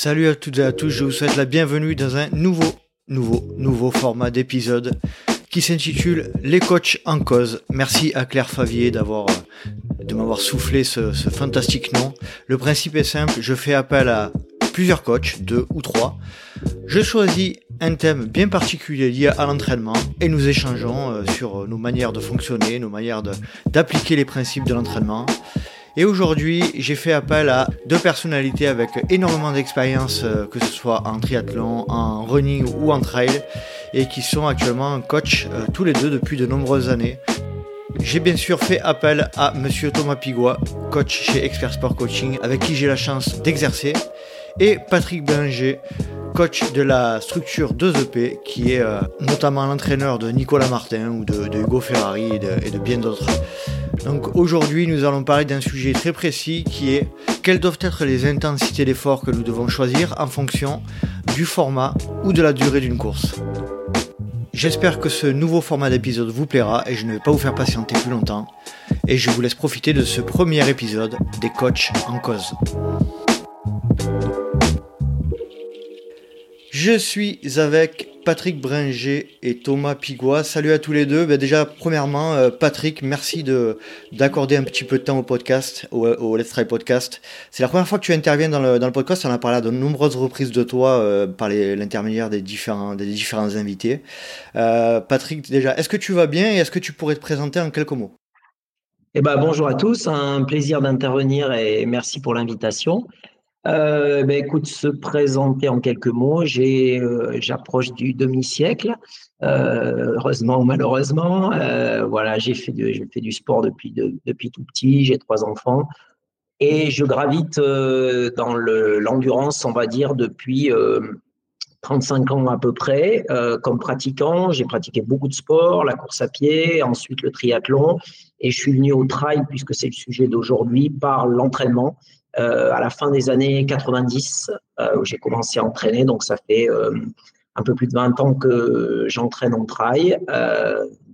Salut à toutes et à tous, je vous souhaite la bienvenue dans un nouveau, nouveau, nouveau format d'épisode qui s'intitule Les coachs en cause. Merci à Claire Favier d'avoir de m'avoir soufflé ce, ce fantastique nom. Le principe est simple, je fais appel à plusieurs coachs, deux ou trois. Je choisis un thème bien particulier lié à l'entraînement et nous échangeons euh, sur nos manières de fonctionner, nos manières d'appliquer les principes de l'entraînement. Et aujourd'hui, j'ai fait appel à deux personnalités avec énormément d'expérience, euh, que ce soit en triathlon, en running ou en trail, et qui sont actuellement coach euh, tous les deux depuis de nombreuses années. J'ai bien sûr fait appel à monsieur Thomas Pigua, coach chez Expert Sport Coaching, avec qui j'ai la chance d'exercer, et Patrick Binger, coach de la structure 2EP, qui est euh, notamment l'entraîneur de Nicolas Martin ou de, Hugo Ferrari et de bien d'autres. Donc aujourd'hui, nous allons parler d'un sujet très précis qui est quelles doivent être les intensités d'effort que nous devons choisir en fonction du format ou de la durée d'une course. J'espère que ce nouveau format d'épisode vous plaira et je ne vais pas vous faire patienter plus longtemps. Et je vous laisse profiter de ce premier épisode des coachs en cause. Je suis avec Patrick Bringer et Thomas Pigua. Salut à tous les deux. Ben déjà, premièrement, euh, Patrick, merci de d'accorder un petit peu de temps au podcast, au, Let's Try Podcast. C'est la première fois que tu interviens dans le, dans le podcast. On a parlé à de nombreuses reprises de toi euh, par l'intermédiaire des différents, des différents invités. Euh, Patrick, déjà, est-ce que tu vas bien et est-ce que tu pourrais te présenter en quelques mots? Eh ben, bonjour à tous, un plaisir d'intervenir et merci pour l'invitation. Euh, ben, écoute, se présenter en quelques mots, euh, j'approche du demi-siècle, euh, heureusement ou malheureusement. Voilà, j'ai fait, du, sport depuis, tout petit, j'ai trois enfants et je gravite dans le, l'endurance, on va dire, depuis 35 ans à peu près. comme pratiquant, j'ai pratiqué beaucoup de sports, la course à pied, ensuite le triathlon et je suis venu au trail, puisque c'est le sujet d'aujourd'hui, par l'entraînement. Euh, à la fin des années 90 euh, où j'ai commencé à entraîner. Donc ça fait euh, un peu plus de 20 ans que j'entraîne en trail.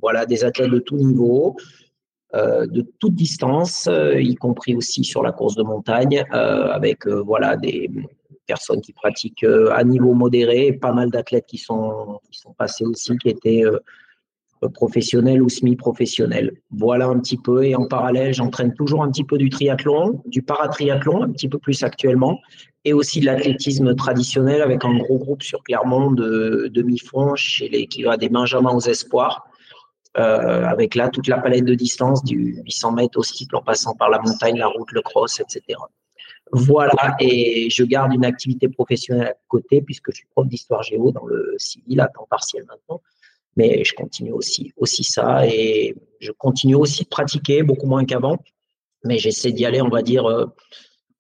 voilà, des athlètes de tout niveau. de toute distance, y compris aussi sur la course de montagne, avec voilà des personnes qui pratiquent à niveau modéré, pas mal d'athlètes qui sont qui sont passés aussi, qui étaient professionnel ou semi-professionnel. Voilà un petit peu. Et en parallèle, j'entraîne toujours un petit peu du triathlon, du paratriathlon, un petit peu plus actuellement, et aussi de l'athlétisme traditionnel avec un gros groupe sur Clermont de demi-fond chez les qui va des Benjamins aux espoirs. Euh, avec là toute la palette de distance du 800 mètres au cycle en passant par la montagne, la route, le cross, etc. Voilà, et je garde une activité professionnelle à côté puisque je suis prof d'histoire géo dans le civil à temps partiel maintenant mais je continue aussi, aussi ça et je continue aussi de pratiquer beaucoup moins qu'avant, mais j'essaie d'y aller, on va dire, euh, à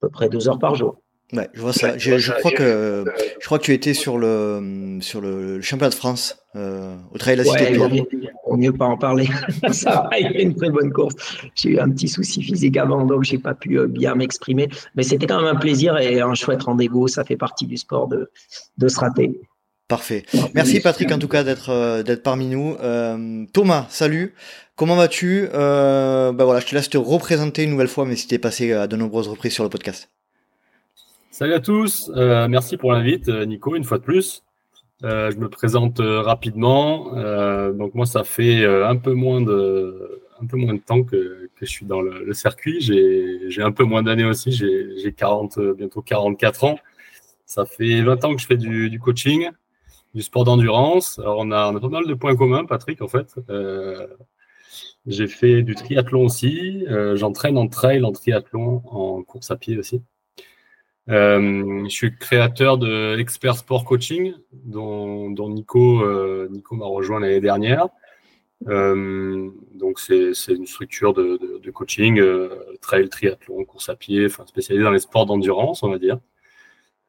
peu près deux heures par jour. Ouais, je vois ça. Je, crois que je crois que tu étais sur le sur le, championnat de France euh, au trail la cité. Ouais, vaut mieux pas en parler. ça a été une très bonne course. J'ai eu un petit souci physique avant, donc j'ai pas pu euh, bien m'exprimer. Mais c'était quand même un plaisir et un chouette rendez-vous. Ça fait partie du sport de de se rater. Parfait. Merci Patrick en tout cas d'être euh, d'être parmi nous. Euh, Thomas, salut. Comment vas-tu? Euh, Ben voilà, je te laisse te représenter une nouvelle fois, mais si t'es passé à de nombreuses reprises sur le podcast. Salut à tous. Euh, merci pour l'invite, Nico, une fois de plus. je me présente rapidement. donc moi, ça fait un peu moins de un peu moins de temps que, que je suis dans le, le circuit. J'ai un peu moins d'années aussi. J'ai 40 bientôt 44 ans. Ça fait 20 ans que je fais du, du coaching du sport d'endurance. Alors, on a, pas mal de points communs, Patrick, en fait. Euh, j'ai fait du triathlon aussi. Euh, J'entraîne en trail, en triathlon, en course à pied aussi. Euh, je suis créateur de Expert Sport Coaching, dont, Nico, m'a rejoint l'année dernière. Donc, c'est une structure de, coaching, trail, triathlon, course à pied, spécialisée dans les sports d'endurance, on va dire.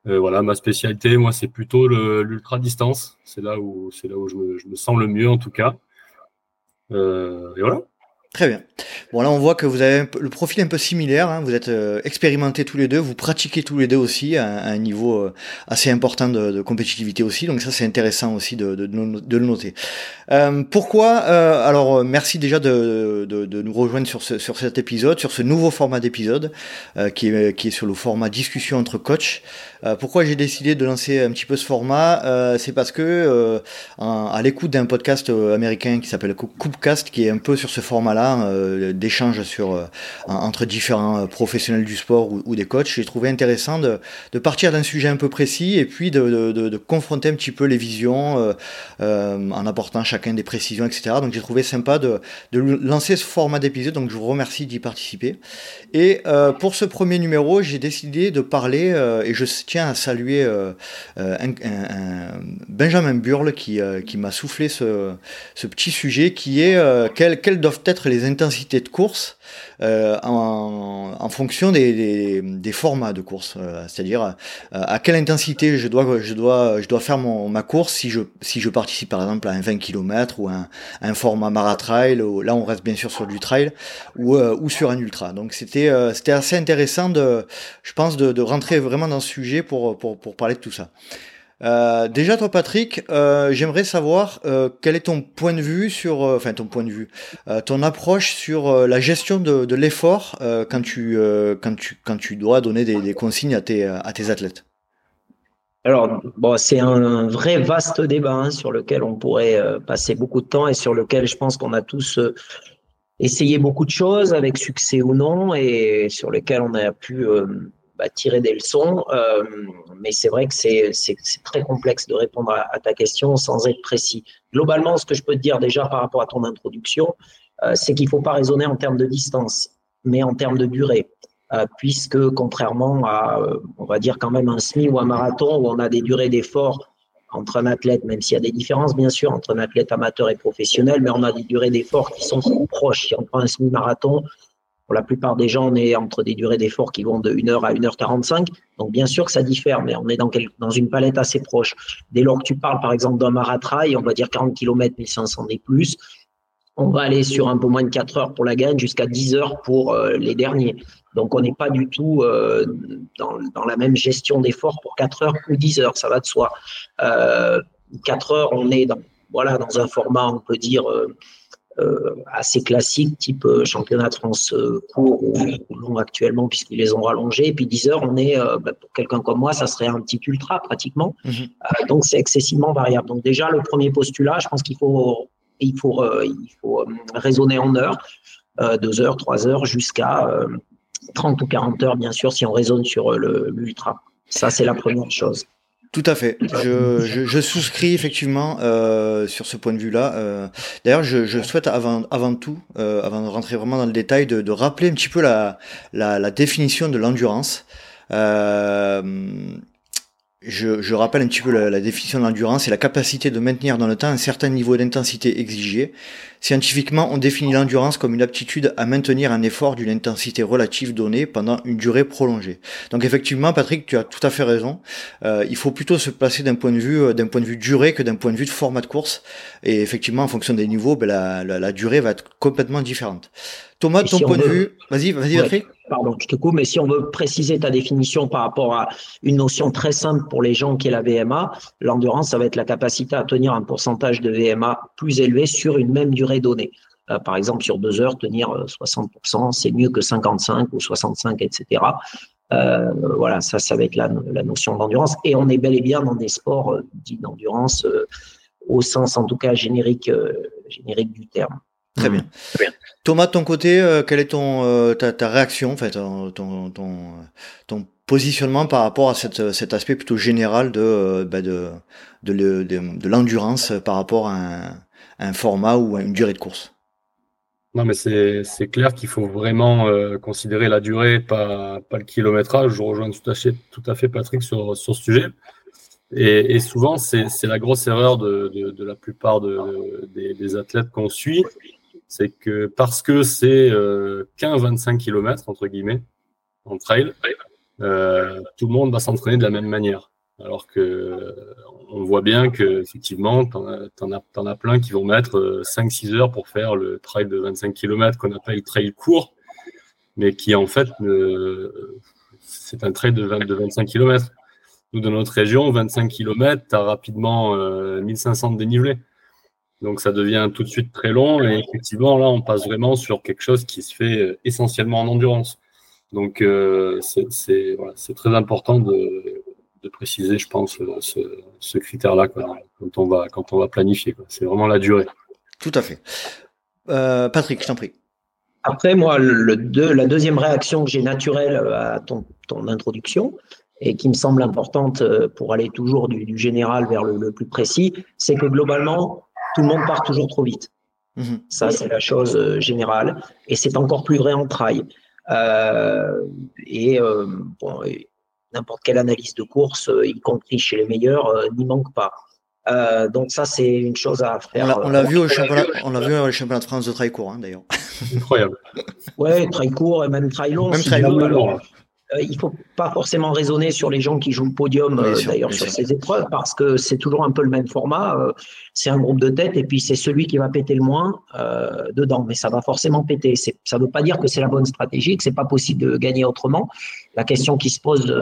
Euh, voilà, ma spécialité, moi, c'est plutôt l'ultra distance. C'est là où c'est là où je me, sens le mieux en tout cas. Euh, et voilà. Très bien. Bon là on voit que vous avez le profil un peu similaire, hein. vous êtes euh, expérimentés tous les deux, vous pratiquez tous les deux aussi à, un niveau euh, assez important de, compétitivité aussi, donc ça c'est intéressant aussi de, de, le noter. Euh, pourquoi Alors merci déjà de, nous rejoindre sur, ce, sur cet épisode, sur ce nouveau format d'épisode qui, est, qui est sur le format discussion entre coachs. pourquoi j'ai décidé de lancer un petit peu ce format C'est parce que à l'écoute d'un podcast américain qui s'appelle Coopcast, qui est un peu sur ce format-là, euh, d'échanges sur euh, entre différents euh, professionnels du sport ou, des coachs, j'ai trouvé intéressant de, partir d'un sujet un peu précis et puis de, confronter un petit peu les visions en apportant chacun des précisions, etc. Donc j'ai trouvé sympa de, lancer ce format d'épisode, donc je vous remercie d'y participer. Et pour ce premier numéro, j'ai décidé de parler, et je tiens à saluer Benjamin Burle qui, m'a soufflé ce, petit sujet qui est quelles, quelles doivent être les intensités de course euh, en, fonction des, formats de course. Euh, c'est-à-dire euh, à quelle intensité je dois, je dois, je dois faire ma course si je, si je participe par exemple à un 20 km ou un, un format maratrail. Là, on reste bien sûr sur du trail ou, sur un ultra. Donc c'était c'était assez intéressant de, je pense, de, rentrer vraiment dans ce sujet pour, pour parler de tout ça. Euh, déjà, toi, Patrick, euh, j'aimerais savoir euh, quel est ton point de vue sur, enfin ton point de vue, ton approche sur la gestion de, l'effort quand tu quand tu quand tu dois donner des, des consignes à tes à tes athlètes? Alors, bon, c'est un vrai vaste débat hein, sur lequel on pourrait passer beaucoup de temps et sur lequel je pense qu'on a tous essayé beaucoup de choses avec succès ou non et sur lequel on a pu bah, tirer des leçons. Euh, mais c'est vrai que c'est très complexe de répondre à, ta question sans être précis. Globalement, ce que je peux te dire déjà par rapport à ton introduction, euh, c'est qu'il ne faut pas raisonner en termes de distance, mais en termes de durée. Euh, puisque contrairement à, on va dire quand même un semi ou un marathon où on a des durées d'effort entre un athlète, même s'il y a des différences bien sûr entre un athlète amateur et professionnel, mais on a des durées d'effort qui sont proches. Si on prend un semi-marathon, pour la plupart des gens, on est entre des durées d'effort qui vont de 1h à 1h45. Donc, bien sûr que ça diffère, mais on est dans, une palette assez proche. Dès lors que tu parles, par exemple, d'un maratrail, on va dire 40 km, 1500 et plus. On va aller sur un peu moins de 4 heures pour la gagne, jusqu'à 10 heures pour euh, les derniers. Donc, on n'est pas du tout euh, dans, la même gestion d'effort pour 4 heures ou 10 heures, ça va de soi. Euh, 4 heures, on est dans, voilà, dans un format, on peut dire, euh, assez classique, type euh, championnat de France euh, court ou, long actuellement, puisqu'ils les ont rallongés. Et puis 10 heures, on est, bah, pour quelqu'un comme moi, ça serait un petit ultra pratiquement. Mhm. donc c'est excessivement variable. Donc déjà, le premier postulat, je pense qu'il faut, il faut, il faut raisonner en heures, 2 heures, 3 heures, jusqu'à 30 ou 40 heures, bien sûr, si on raisonne sur l'ultra. Ça, c'est la première chose. Tout à fait. Je, je, souscris effectivement euh, sur ce point de vue-là. Euh, D'ailleurs, je, je, souhaite avant, avant tout, euh, avant de rentrer vraiment dans le détail, de, de rappeler un petit peu la, la, la définition de l'endurance. Euh, je, rappelle un petit peu la, définition de l'endurance, c'est la capacité de maintenir dans le temps un certain niveau d'intensité exigé. Scientifiquement, on définit l'endurance comme une aptitude à maintenir un effort d'une intensité relative donnée pendant une durée prolongée. Donc effectivement, Patrick, tu as tout à fait raison. Euh, il faut plutôt se placer d'un point de vue euh, d'un point de vue durée que d'un point de vue de format de course. Et effectivement, en fonction des niveaux, ben, la durée va être complètement différente. Thomas, ton point de vue, vas-y, vas-y, Patrick. Pardon, je te coupe, mais si on veut préciser ta définition par rapport à une notion très simple pour les gens qui est la VMA, l'endurance, ça va être la capacité à tenir un pourcentage de VMA plus élevé sur une même durée donnée. Euh, par exemple, sur deux heures, tenir 60%, euh, c'est mieux que 55 ou 65, etc. Euh, voilà, ça, ça va être la, la notion d'endurance. Et on est bel et bien dans des sports euh, dits d'endurance au sens, en tout cas, générique, générique du terme. Très bien. Très bien. Thomas, de ton côté, euh, quelle est ton, euh, ta, ta, réaction, en fait, ton, ton, ton, positionnement par rapport à cette, cet aspect plutôt général de, euh, bah de, de, de, l'endurance par rapport à un, un, format ou à une durée de course? Non, mais c'est clair qu'il faut vraiment considérer la durée, pas, pas le kilométrage. Je rejoins tout à fait, tout à fait Patrick sur, sur ce sujet. Et, et souvent, c'est la grosse erreur de, de, de la plupart de, des, des athlètes qu'on suit, c'est que parce que c'est 15-25 euh, km, entre guillemets, en trail, euh, tout le monde va s'entraîner de la même manière. Alors que on voit bien que effectivement, t'en as, plein qui vont mettre 5-6 heures pour faire le trail de 25 km qu'on appelle trail court, mais qui en fait, c'est un trail de, de 25 km. Nous, dans notre région, 25 km, tu as rapidement 1500 de dénivelé. Donc ça devient tout de suite très long et effectivement là on passe vraiment sur quelque chose qui se fait euh, essentiellement en endurance. Donc euh, c'est très important de, préciser, je pense, euh, ce, critère-là quand on va quand on va planifier. C'est vraiment la durée. Tout à fait. Patrick, je t'en prie. Après, moi, le la deuxième réaction que j'ai naturelle à ton, introduction et qui me semble importante pour aller toujours du, général vers le plus précis, c'est que globalement, tout le monde part toujours trop vite. Mhm. Ça, c'est la chose euh, générale. Et c'est encore plus vrai en trail. Euh, et euh, n'importe quelle analyse de course, y compris chez les meilleurs, n'y manque pas. donc ça, c'est une chose à faire. On l'a vu au championnat, on l'a vu au championnat de France de trail court, hein, d'ailleurs. Incroyable. Ouais, trail court et même trail long. Même trail long. Euh, il ne faut pas forcément raisonner sur les gens qui jouent le podium, euh, d'ailleurs, sur ces épreuves, parce que c'est toujours un peu le même format. Euh, c'est un groupe de tête, et puis c'est celui qui va péter le moins dedans. Mais ça va forcément péter. Ça ne veut pas dire que c'est la bonne stratégie, que c'est pas possible de gagner autrement. La question qui se pose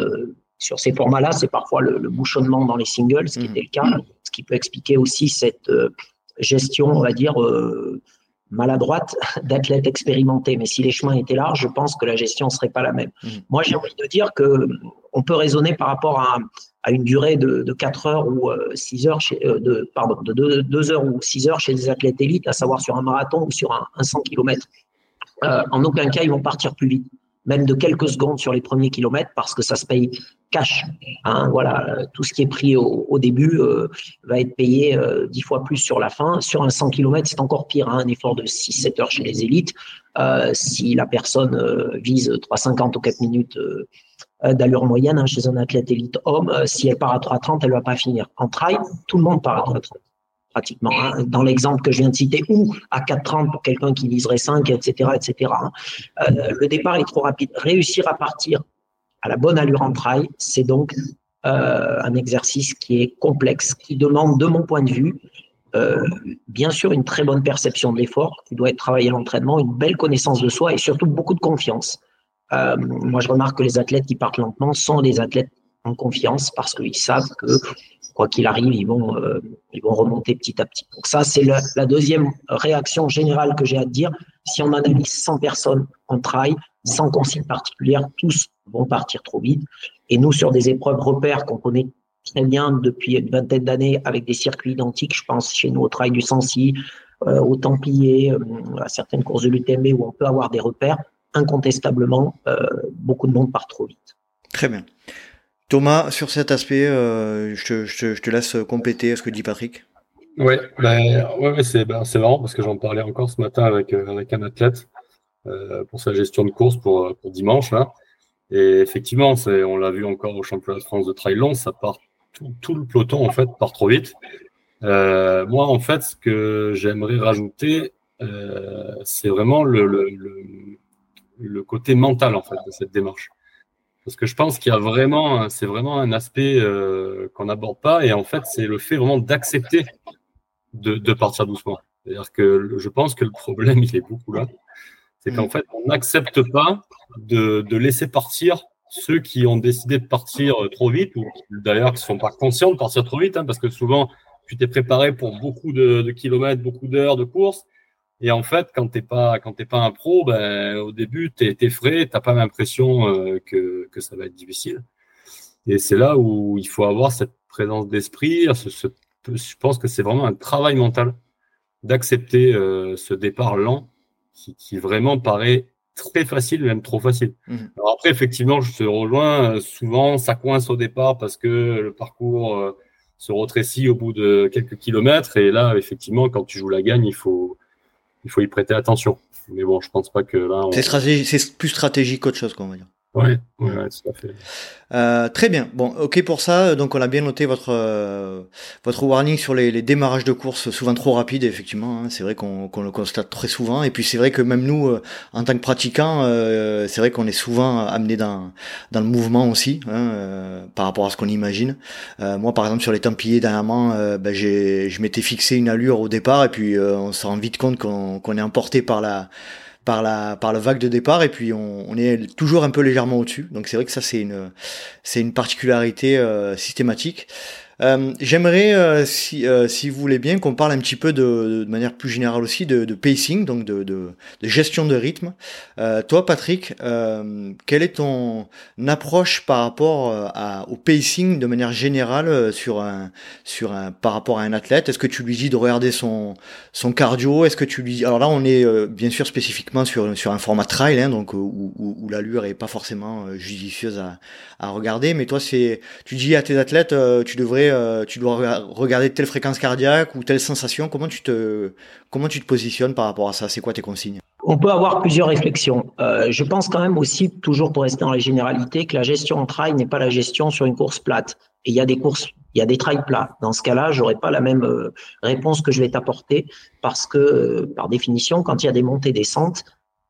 sur ces formats-là, c'est parfois le, bouchonnement dans les singles, ce qui mmh. était le cas, ce qui peut expliquer aussi cette gestion, on va dire, maladroite d'athlètes expérimentés. Mais si les chemins étaient larges, je pense que la gestion ne serait pas la même. Mmh. Moi, j'ai envie de dire que on peut raisonner par rapport à, une durée de, 4 heures ou 6 euh, heures, chez, euh, de, pardon, de 2, heures ou 6 heures chez des athlètes élites, à savoir sur un marathon ou sur un, 100 km. Euh, en aucun cas, ils vont partir plus vite même de quelques secondes sur les premiers kilomètres parce que ça se paye cash. Hein, voilà, tout ce qui est pris au, début euh, va être payé euh, dix fois plus sur la fin. Sur un 100 km, c'est encore pire, hein, un effort de 6-7 heures chez les élites. Euh, si la personne vise 3,50 ou 4 minutes d'allure moyenne hein, chez un athlète élite homme, si elle part à 3,30, elle ne va pas finir. En trail, tout le monde part à 3,30 pratiquement, hein, dans l'exemple que je viens de citer, ou à 4,30 pour quelqu'un qui viserait 5, etc. etc. le départ est trop rapide. Réussir à partir à la bonne allure en trail, c'est donc euh, un exercice qui est complexe, qui demande, de mon point de vue, euh, bien sûr une très bonne perception de l'effort, qui doit être travaillé à l'entraînement, une belle connaissance de soi et surtout beaucoup de confiance. Euh, moi, je remarque que les athlètes qui partent lentement sont des athlètes en confiance parce qu'ils savent que quoi qu'il arrive, ils vont, euh, ils vont remonter petit à petit. Donc ça, c'est la, deuxième réaction générale que j'ai à dire. Si on analyse 100 personnes en trail, sans consigne particulière, tous vont partir trop vite. Et nous, sur des épreuves repères qu'on connaît très bien depuis une vingtaine d'années avec des circuits identiques, je pense chez nous au trail du Sancy, euh, au Templier, euh, à certaines courses de l'UTMB où on peut avoir des repères, incontestablement, beaucoup de monde part trop vite. Très bien. Thomas, sur cet aspect, euh, je, te, laisse compléter ce que dit Patrick. Ouais, ben, ouais, c'est marrant parce que j'en parlais encore ce matin avec, euh, avec un athlète euh, pour sa gestion de course pour, pour dimanche. Là. Et effectivement, on l'a vu encore au championnat de France de trail long, ça part tout, le peloton en fait part trop vite. moi, en fait, ce que j'aimerais rajouter, c'est vraiment le, le, le, côté mental en fait de cette démarche. Parce que je pense qu'il y a vraiment, c'est vraiment un aspect euh, qu'on n'aborde pas, et en fait, c'est le fait vraiment d'accepter de, de, partir doucement. C'est-à-dire que je pense que le problème, il est beaucoup là. C'est qu'en mm. fait, on n'accepte pas de, de, laisser partir ceux qui ont décidé de partir trop vite, ou d'ailleurs qui ne sont pas conscients de partir trop vite, hein, parce que souvent, tu t'es préparé pour beaucoup de, de kilomètres, beaucoup d'heures de course, et en fait, quand t'es pas quand t'es pas un pro, ben au début t'es es frais, t'as pas l'impression euh, que, que ça va être difficile. Et c'est là où il faut avoir cette présence d'esprit. je pense que c'est vraiment un travail mental d'accepter euh, ce départ lent qui, qui, vraiment paraît très facile, même trop facile. Mmh. Alors après, effectivement, je te rejoins. Souvent, ça coince au départ parce que le parcours euh, se retrécit au bout de quelques kilomètres. Et là, effectivement, quand tu joues la gagne, il faut il faut y prêter attention. Mais bon, je pense pas que là. C'est plus stratégique qu'autre chose, qu'on va dire. Oui, ouais, ouais, tout à fait. Euh, très bien. Bon, ok pour ça. Donc, on a bien noté votre euh, votre warning sur les, les, démarrages de course souvent trop rapides. Effectivement, hein. c'est vrai qu'on le constate très souvent. Et puis, c'est vrai que même nous, euh, en tant que pratiquants, euh, c'est vrai qu'on est souvent amené dans dans le mouvement aussi, hein, par rapport à ce qu'on imagine. moi, par exemple, sur les Templiers dernièrement, ben, j'ai je m'étais fixé une allure au départ, et puis on se rend vite compte qu'on qu'on est emporté par la par la par le vague de départ et puis on, on est toujours un peu légèrement au-dessus. Donc c'est vrai que ça c'est une c'est une particularité euh, systématique. Euh, j'aimerais, euh, si, euh, si vous voulez bien, qu'on parle un petit peu de, manière plus générale aussi de, pacing, donc de, gestion de rythme. toi, Patrick, quelle est ton approche par rapport au pacing de manière générale sur un, par rapport à un athlète? Est-ce que tu lui dis de regarder son, cardio? Est-ce que tu lui dis... Alors là, on est bien sûr spécifiquement sur, un format trail, hein, donc où l'allure est pas forcément judicieuse à, à regarder. Mais toi, c'est, tu dis à tes athlètes, tu devrais euh, tu dois regarder telle fréquence cardiaque ou telle sensation. Comment tu te, positionnes par rapport à ça? C'est quoi tes consignes? On peut avoir plusieurs réflexions. Euh, je pense quand même aussi, toujours pour rester dans les généralités, que la gestion en trail n'est pas la gestion sur une course plate. Et il y a des courses, il y a des trails plats. Dans ce cas-là, j'aurais pas la même euh, réponse que je vais t'apporter parce que, par définition, quand il y a des montées descentes,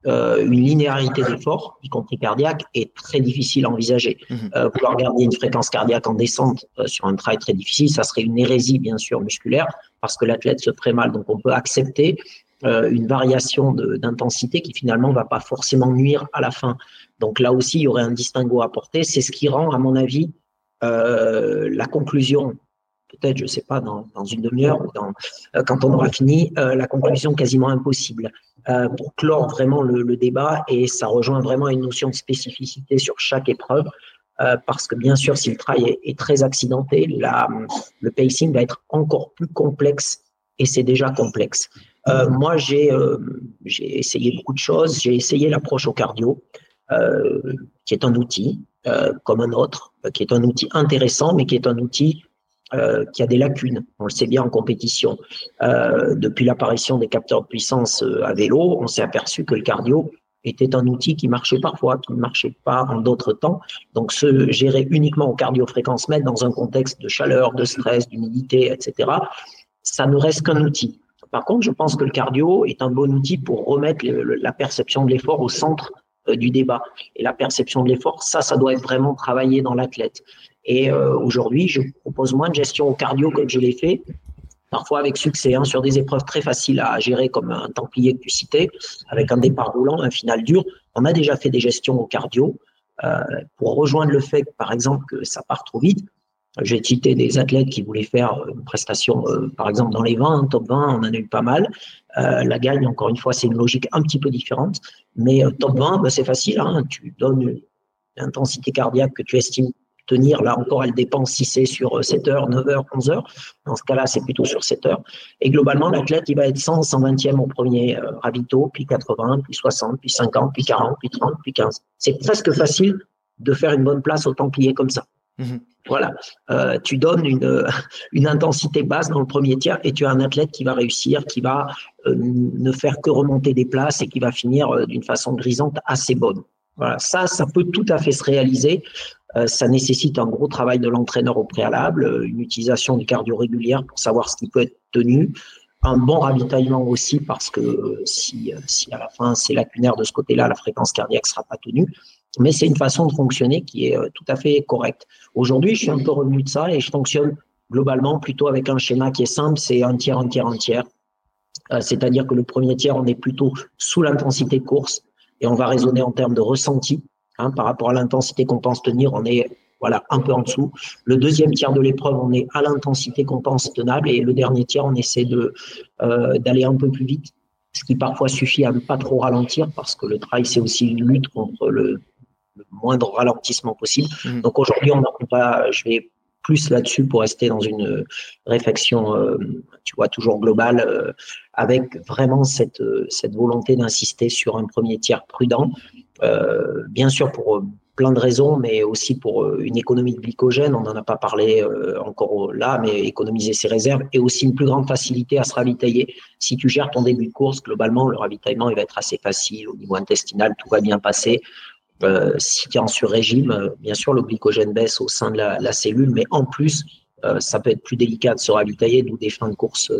euh, une linéarité d'effort, y compris cardiaque, est très difficile à envisager. Mmh. Euh, vouloir garder une fréquence cardiaque en descente euh, sur un trail très difficile, ça serait une hérésie, bien sûr, musculaire, parce que l'athlète se ferait mal. Donc, on peut accepter une variation d'intensité qui finalement va pas forcément nuire à la fin. Donc là aussi, il y aurait un distinguo à porter. C'est ce qui rend, à mon avis, la conclusion peut-être, je ne sais pas, dans, une demi-heure ou euh, quand on aura fini, euh, la conclusion quasiment impossible euh, pour clore vraiment le, débat. Et ça rejoint vraiment une notion de spécificité sur chaque épreuve. parce que bien sûr, si le trail est, très accidenté, le pacing va être encore plus complexe et c'est déjà complexe. Moi, j'ai essayé beaucoup de choses. J'ai essayé l'approche au cardio, qui est un outil comme un autre, qui est un outil intéressant, mais qui est un outil euh, qui a des lacunes. On le sait bien en compétition. Euh, depuis l'apparition des capteurs de puissance euh, à vélo, on s'est aperçu que le cardio était un outil qui marchait parfois, qui ne marchait pas en d'autres temps. Donc, se gérer uniquement au cardio-fréquence mètre dans un contexte de chaleur, de stress, d'humidité, etc., ça ne reste qu'un outil. Par contre, je pense que le cardio est un bon outil pour remettre la perception de l'effort au centre du débat. Et la perception de l'effort, ça, ça doit être vraiment travaillé dans l'athlète. Et euh, aujourd'hui, je propose moins de gestion au cardio comme je l'ai fait, parfois avec succès, hein, sur des épreuves très faciles à gérer comme un Templier que tu citais, avec un départ roulant, un final dur. On a déjà fait des gestions au cardio euh, pour rejoindre le fait, par exemple, que ça part trop vite. J'ai cité des athlètes qui voulaient faire une prestation, euh, par exemple, dans les 20, top 20, on en a eu pas mal. Euh, la gagne, encore une fois, c'est une logique un petit peu différente. Mais euh, top 20, ben, c'est facile. Hein, tu donnes l'intensité cardiaque que tu estimes tenir. Là encore, elle dépend si c'est sur 7 heures, 9 heures, 11 heures. Dans ce cas-là, c'est plutôt sur 7 heures. Et globalement, l'athlète, il va être 100, 120e au premier euh, ravito, puis 80, puis 60, puis 50, puis 40, puis 30, puis 15. C'est presque facile de faire une bonne place au Templier comme ça. Mmh voilà, euh, tu donnes une, une intensité basse dans le premier tiers et tu as un athlète qui va réussir, qui va euh, ne faire que remonter des places et qui va finir euh, d'une façon grisante assez bonne. Voilà, ça, ça peut tout à fait se réaliser. Euh, ça nécessite un gros travail de l'entraîneur au préalable, euh, une utilisation du cardio régulière pour savoir ce qui peut être tenu, un bon ravitaillement aussi parce que euh, si, si à la fin c'est lacunaire de ce côté-là, la fréquence cardiaque sera pas tenue. Mais c'est une façon de fonctionner qui est tout à fait correcte. Aujourd'hui, je suis un peu revenu de ça et je fonctionne globalement plutôt avec un schéma qui est simple, c'est un tiers, un tiers, un tiers. C'est-à-dire que le premier tiers, on est plutôt sous l'intensité course et on va raisonner en termes de ressenti. Hein, par rapport à l'intensité qu'on pense tenir, on est voilà un peu en dessous. Le deuxième tiers de l'épreuve, on est à l'intensité qu'on pense tenable, et le dernier tiers, on essaie de euh, d'aller un peu plus vite, ce qui parfois suffit à ne pas trop ralentir, parce que le trail c'est aussi une lutte contre le, moindre ralentissement possible. Mmh. Donc aujourd'hui, on pas, je vais plus là-dessus pour rester dans une réflexion, euh, tu vois, toujours globale, euh, avec vraiment cette, cette volonté d'insister sur un premier tiers prudent bien sûr pour euh, plein de raisons, mais aussi pour euh, une économie de glycogène, on n'en a pas parlé encore là, mais économiser ses réserves et aussi une plus grande facilité à se ravitailler. Si tu gères ton début de course, globalement, le ravitaillement il va être assez facile au niveau intestinal, tout va bien passer. si tu es en sur-régime, bien sûr, le glycogène baisse au sein de la, cellule, mais en plus, ça peut être plus délicat de se ravitailler, d'où des fins de course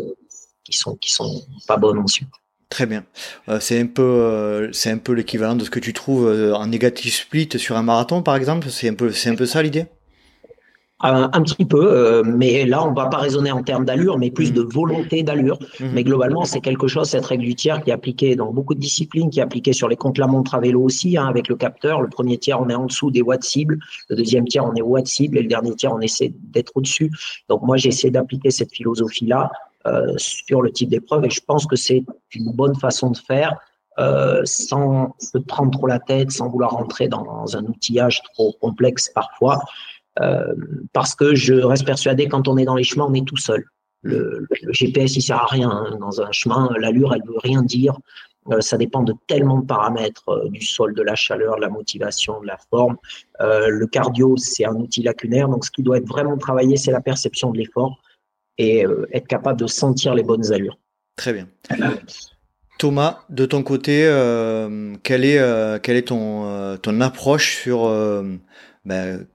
qui sont qui sont pas bonnes ensuite. Très bien. c'est un peu c'est un peu l'équivalent de ce que tu trouves en négative split sur un marathon par exemple. C'est un peu c'est un peu ça l'idée? Un, petit peu, euh, mais là, on ne va pas raisonner en termes d'allure, mais plus de volonté d'allure. Mhm. Mais globalement, c'est quelque chose, cette règle du tiers, qui est appliquée dans beaucoup de disciplines, qui est appliquée sur les comptes la montre à vélo aussi, hein, avec le capteur. Le premier tiers, on est en dessous des watts cibles. Le deuxième tiers, on est watts cible. Et le dernier tiers, on essaie d'être au-dessus. Donc, moi, j'ai essayé d'appliquer cette philosophie-là euh, sur le type d'épreuve. Et je pense que c'est une bonne façon de faire. Euh, sans se prendre trop la tête, sans vouloir rentrer dans un outillage trop complexe parfois. Euh, parce que je reste persuadé quand on est dans les chemins, on est tout seul. Le, GPS, il sert à rien hein. dans un chemin. L'allure, elle veut rien dire. Euh, ça dépend de tellement de paramètres euh, du sol, de la chaleur, de la motivation, de la forme. le cardio, c'est un outil lacunaire. Donc, ce qui doit être vraiment travaillé, c'est la perception de l'effort et être capable de sentir les bonnes allures. Très bien. Thomas, de ton côté, quelle est, quelle est ton, ton approche sur ben,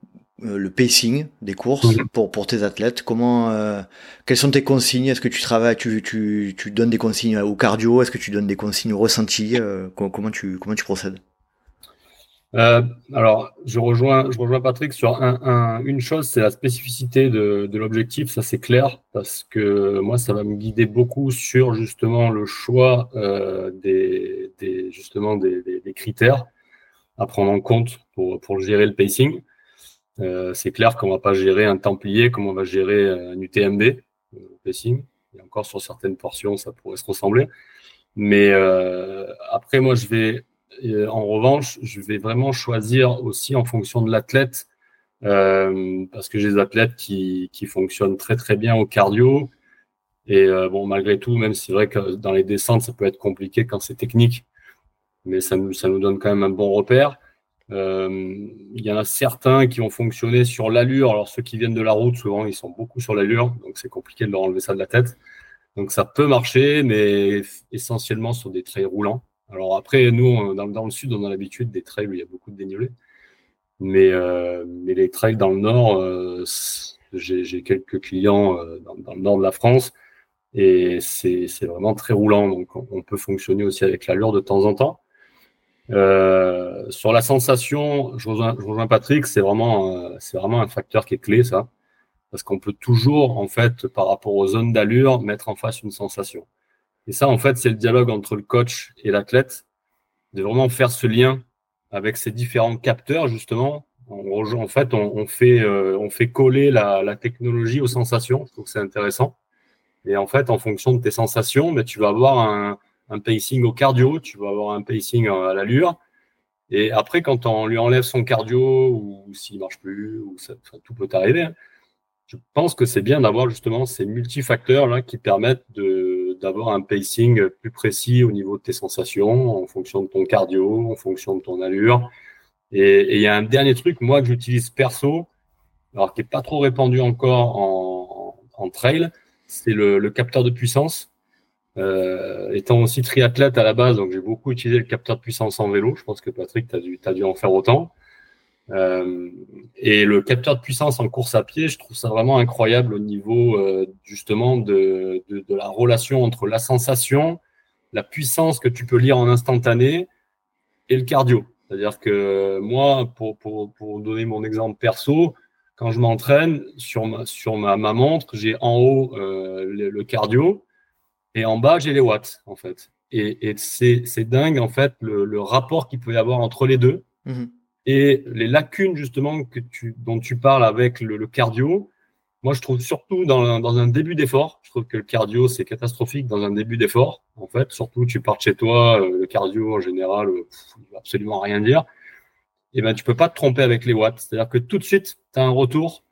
euh, le pacing des courses pour, pour tes athlètes? Comment, euh, quelles sont tes consignes? Est-ce que tu travailles, tu, tu, tu donnes des consignes au cardio? Est-ce que tu donnes des consignes au ressenti? Euh, comment, tu, comment tu procèdes? Alors, je rejoins, je rejoins Patrick sur un, une chose, c'est la spécificité de, l'objectif, ça c'est clair, parce que moi, ça va me guider beaucoup sur justement le choix des, des, justement des, critères à prendre en compte pour, pour gérer le pacing. Euh, c'est clair qu'on va pas gérer un Templier comme on va gérer euh, un UTMB, euh, pacing. Et encore sur certaines portions, ça pourrait se ressembler. Mais après, moi, je vais, en revanche, je vais vraiment choisir aussi en fonction de l'athlète, parce que j'ai des athlètes qui, qui fonctionnent très très bien au cardio. Et bon, malgré tout, même si c'est vrai que dans les descentes, ça peut être compliqué quand c'est technique, mais ça nous, ça nous donne quand même un bon repère. Euh, il y en a certains qui ont fonctionné sur l'allure. Alors ceux qui viennent de la route, souvent, ils sont beaucoup sur l'allure, donc c'est compliqué de leur enlever ça de la tête. Donc ça peut marcher, mais essentiellement sur des trails roulants. Alors après, nous, dans, le sud, on a l'habitude des trails où il y a beaucoup de dénivelé. Mais, euh, mais les trails dans le nord, euh, j'ai quelques clients euh, dans, le nord de la France et c'est vraiment très roulant. Donc on peut fonctionner aussi avec l'allure de temps en temps. Sur la sensation, je rejoins, Patrick, c'est vraiment, c'est vraiment un facteur qui est clé, ça. Parce qu'on peut toujours, en fait, par rapport aux zones d'allure, mettre en face une sensation. Et ça, en fait, c'est le dialogue entre le coach et l'athlète, de vraiment faire ce lien avec ces différents capteurs, justement. En fait, on, fait, euh, fait coller la, technologie aux sensations. Je trouve que c'est intéressant. Et en fait, en fonction de tes sensations, mais tu vas avoir un, pacing au cardio, tu vas avoir un pacing à l'allure. Et après, quand on lui enlève son cardio ou s'il marche plus, ou ça, tout peut arriver, je pense que c'est bien d'avoir justement ces multifacteurs là qui permettent de d'avoir un pacing plus précis au niveau de tes sensations, en fonction de ton cardio, en fonction de ton allure. Et il y a un dernier truc, moi, que j'utilise perso, alors qui est pas trop répandu encore en, trail, c'est le, capteur de puissance. Euh, étant aussi triathlète à la base, donc j'ai beaucoup utilisé le capteur de puissance en vélo. Je pense que Patrick, tu as dû en faire autant. Euh, et le capteur de puissance en course à pied, je trouve ça vraiment incroyable au niveau euh, justement de, de, la relation entre la sensation, la puissance que tu peux lire en instantané et le cardio. C'est-à-dire que moi, pour, pour, pour, donner mon exemple perso, quand je m'entraîne sur ma, sur ma, ma montre, j'ai en haut euh, le, le, cardio et en bas, j'ai les watts, en fait. Et, et c'est dingue, en fait, le, le rapport qu'il peut y avoir entre les deux. Mhm. Et les lacunes, justement, dont tu parles avec le, cardio, moi, je trouve surtout dans, un début d'effort, je trouve que le cardio, c'est catastrophique dans un début d'effort. En fait, surtout, tu pars chez toi, euh, le cardio, en général, euh, il va absolument rien dire. Et ben, tu peux pas te tromper avec les watts. C'est-à-dire que tout de suite, tu as un retour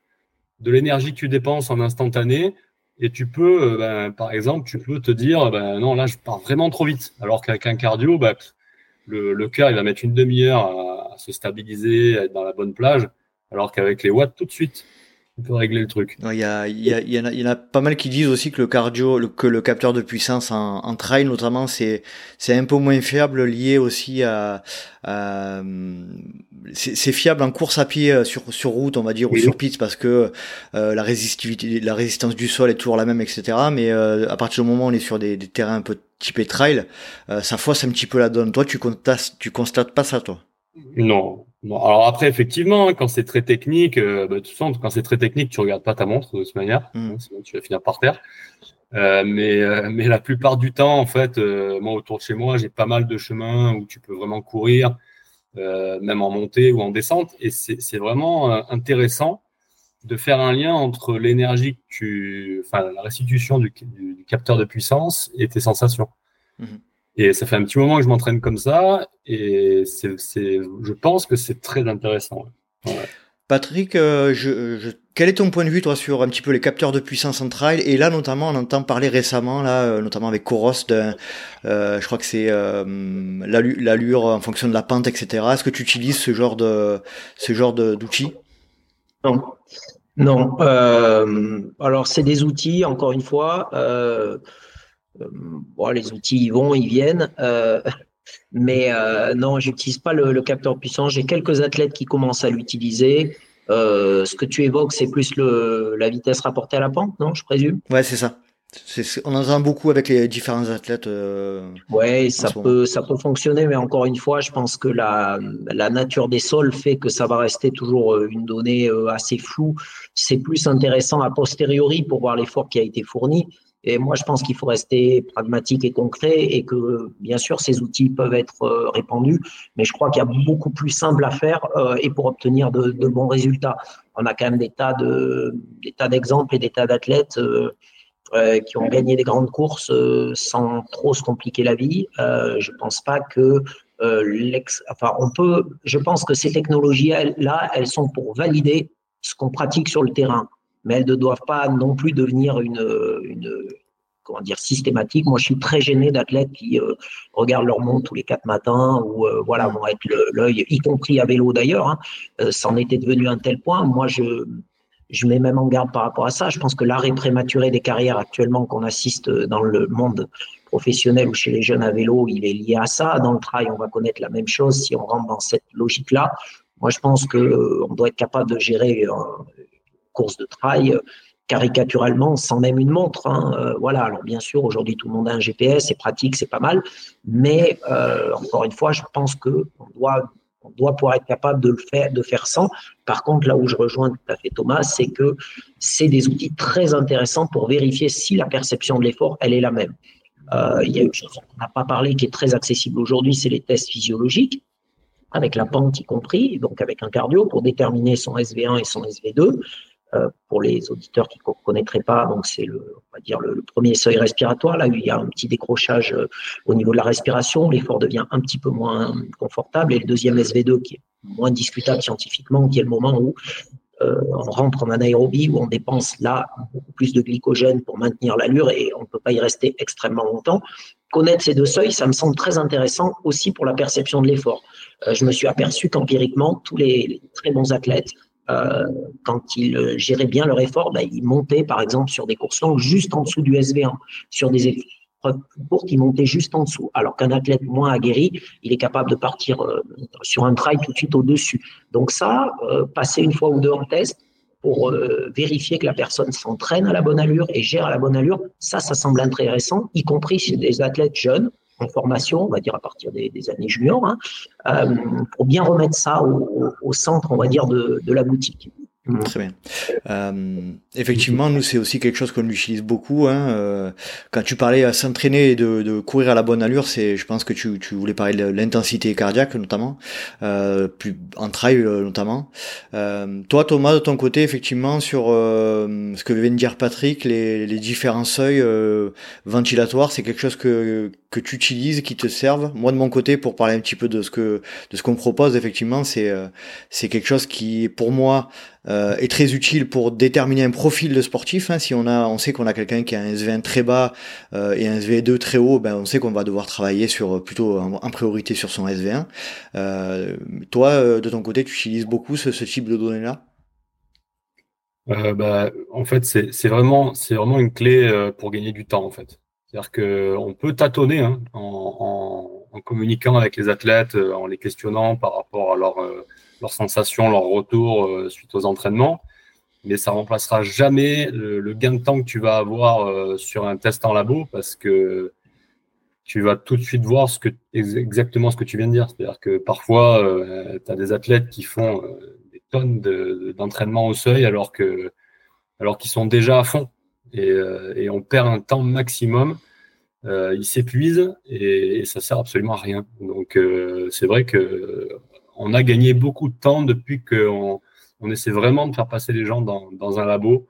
de l'énergie que tu dépenses en instantané et tu peux, euh, ben, par exemple, tu peux te dire, ben, non, là, je pars vraiment trop vite. Alors qu'avec un cardio, ben, le, le cœur, il va mettre une demi-heure à, se stabiliser, à être dans la bonne plage. Alors qu'avec les watts, tout de suite, tu peux régler le truc. Il y, a, y, a, y, en a, y en a pas mal qui disent aussi que le cardio, le, que le capteur de puissance en, en trail notamment, c'est c'est un peu moins fiable, lié aussi à, à c'est fiable en course à pied euh, sur sur route, on va dire, ou sur piste parce que euh, la résistivité, la résistance du sol est toujours la même, etc. Mais euh, à partir du moment où on est sur des, des terrains un peu typés trail, euh, ça fausse un petit peu la donne. Toi, tu constates, tu constates pas ça, toi? Non, alors après, effectivement, quand c'est très technique, euh, bah, quand c'est très technique, tu regardes pas ta montre de toute manière, mm. hein, sinon tu vas finir par terre. Euh, mais, euh, mais la plupart du temps, en fait, euh, moi autour de chez moi, j'ai pas mal de chemins où tu peux vraiment courir, même en montée ou en descente, et c'est vraiment intéressant de faire un lien entre l'énergie que tu, enfin la restitution du, du, capteur de puissance et tes sensations. Mm. Et ça fait un petit moment que je m'entraîne comme ça, et c'est, c'est, je pense que c'est très intéressant. Ouais. Patrick, euh, je, je, quel est ton point de vue toi sur un petit peu les capteurs de puissance en trail? Et là, notamment, on entend parler récemment, là, euh, notamment avec Coros, d'un, euh, je crois que c'est euh, l'allure en fonction de la pente, etc. Est-ce que tu utilises ce genre de ce genre de, d'outils? Non, non. Euh, alors, c'est des outils, encore une fois. Euh, bon, les outils, ils vont, ils viennent. Euh, mais euh, non, j'utilise pas le, le, capteur puissant. J'ai quelques athlètes qui commencent à l'utiliser. Ce que tu évoques, c'est plus le, la vitesse rapportée à la pente, non Je présume? Ouais, c'est ça. C'est, on en entend beaucoup avec les différents athlètes. Euh, ouais, ça peut, ça peut fonctionner, mais encore une fois, je pense que la, la nature des sols fait que ça va rester toujours une donnée assez floue. C'est plus intéressant a posteriori pour voir l'effort qui a été fourni. Et moi, je pense qu'il faut rester pragmatique et concret et que, bien sûr, ces outils peuvent être euh, répandus, mais je crois qu'il y a beaucoup plus simple à faire euh, et pour obtenir de, bons résultats. On a quand même des tas d'exemples et des tas d'athlètes euh, qui ont gagné des grandes courses sans trop se compliquer la vie. Je pense pas que l'ex, enfin, on peut, je pense que ces technologies-là, elles sont pour valider ce qu'on pratique sur le terrain mais elles ne doivent pas non plus devenir une, une comment dire systématique. Moi, je suis très gêné d'athlètes qui euh, regardent leur montre tous les quatre matins ou euh, voilà vont être l'œil, y compris à vélo d'ailleurs. Hein, euh, ça en était devenu un tel point. Moi, je je mets même en garde par rapport à ça. Je pense que l'arrêt prématuré des carrières actuellement qu'on assiste dans le monde professionnel ou chez les jeunes à vélo, il est lié à ça. Dans le trail, on va connaître la même chose si on rentre dans cette logique-là. Moi, je pense que on doit être capable de gérer course de trail caricaturalement sans même une montre. Hein. Euh, voilà. Alors bien sûr, aujourd'hui tout le monde a un GPS, c'est pratique, c'est pas mal, mais euh, encore une fois, je pense que on doit on doit pouvoir être capable de le faire, de faire sans. Par contre, là où je rejoins tout à fait Thomas, c'est que c'est des outils très intéressants pour vérifier si la perception de l'effort, elle est la même. Euh, il y a une chose qu'on n'a pas parlé qui est très accessible aujourd'hui, c'est les tests physiologiques avec la pente y compris, donc avec un cardio pour déterminer son SV1 et son SV2. Euh, pour les auditeurs qui ne connaîtraient pas, donc c'est le, on va dire le, premier seuil respiratoire, là il y a un petit décrochage euh, au niveau de la respiration, l'effort devient un petit peu moins confortable, et le deuxième SV2 qui est moins discutable scientifiquement, qui est le moment où euh, on rentre en anaérobie, où on dépense là beaucoup plus de glycogène pour maintenir l'allure et on ne peut pas y rester extrêmement longtemps. Connaître ces deux seuils, ça me semble très intéressant aussi pour la perception de l'effort. Je me suis aperçu qu'empiriquement, tous les, très bons athlètes quand ils euh, géraient bien leur effort, ben, ils montaient par exemple sur des courses longues juste en dessous du SV1, sur des épreuves courtes, ils montaient juste en dessous. Alors qu'un athlète moins aguerri, il est capable de partir euh, sur un trail tout de suite au-dessus. Donc ça, euh, passer une fois ou deux en test pour euh, vérifier que la personne s'entraîne à la bonne allure et gère à la bonne allure, ça, ça semble intéressant, y compris chez des athlètes jeunes en formation, on va dire à partir des, années juniors, hein, euh, pour bien remettre ça au, centre, on va dire, de la boutique. Très bien. Euh, effectivement, nous, c'est aussi quelque chose qu'on utilise beaucoup. Hein. Euh, quand tu parlais à s'entraîner et de, de, courir à la bonne allure, c'est, je pense que tu, tu voulais parler de l'intensité cardiaque notamment, euh, plus en trail euh, notamment. Euh, toi, Thomas, de ton côté, effectivement, sur ce que vient de dire Patrick, les, les différents seuils ventilatoires, c'est quelque chose que que tu utilises, qui te servent. Moi, de mon côté, pour parler un petit peu de ce que de ce qu'on propose, effectivement, c'est c'est quelque chose qui, pour moi, euh, est très utile pour déterminer un profil de sportif. Hein. Si on a, on sait qu'on a quelqu'un qui a un SV1 très bas euh, et un SV2 très haut, ben on sait qu'on va devoir travailler sur plutôt en, priorité sur son SV1. Euh, toi, euh, de ton côté, tu utilises beaucoup ce, type de données là bah, En fait, c'est vraiment, vraiment une clé pour gagner du temps, en fait. C'est-à-dire qu'on peut tâtonner hein, en, communiquant avec les athlètes, en les questionnant par rapport à leurs sensations, leurs retours suite aux entraînements mais ça remplacera jamais le, gain de temps que tu vas avoir euh, sur un test en labo parce que tu vas tout de suite voir exactement ce que tu viens de dire. C'est-à-dire que parfois, euh, tu as des athlètes qui font euh, des tonnes d'entraînement au seuil alors que alors qu'ils sont déjà à fond et, on perd un temps maximum. ils s'épuisent et, et, ça sert absolument à rien. Donc c'est vrai que on a gagné beaucoup de temps depuis qu'on on essaie vraiment de faire passer les gens dans, un labo.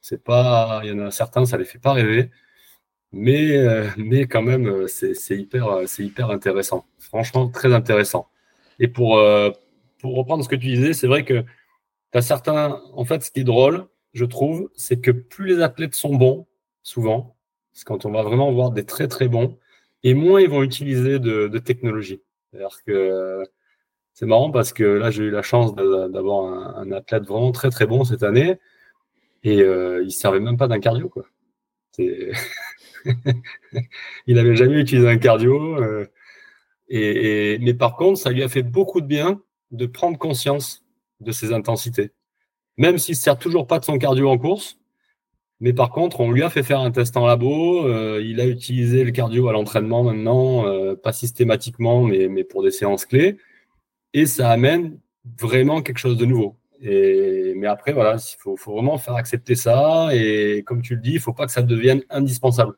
C'est pas, il y en a certains, ça les fait pas rêver, mais, euh, mais quand même, euh, c'est hyper, euh, hyper intéressant. Franchement, très intéressant. Et pour, pour reprendre ce que tu disais, c'est vrai que tu as certains, en fait, ce qui est drôle, je trouve, c'est que plus les athlètes sont bons, souvent, c'est quand on va vraiment voir des très très bons, et moins ils vont utiliser de, de technologie. C'est-à-dire que c'est marrant parce que là, j'ai eu la chance d'avoir un, athlète vraiment très très bon cette année et euh, il ne servait même pas d'un cardio. Quoi. il n'avait jamais utilisé un cardio. Euh, mais par contre, ça lui a fait beaucoup de bien de prendre conscience de ses intensités. Même s'il ne sert toujours pas de son cardio en course, mais par contre, on lui a fait faire un test en labo. Euh, il a utilisé le cardio à l'entraînement maintenant, pas systématiquement, mais pour des séances clés et ça amène vraiment quelque chose de nouveau. Et, mais après, voilà, il faut, faut, vraiment faire accepter ça. Et comme tu le dis, il ne faut pas que ça devienne indispensable.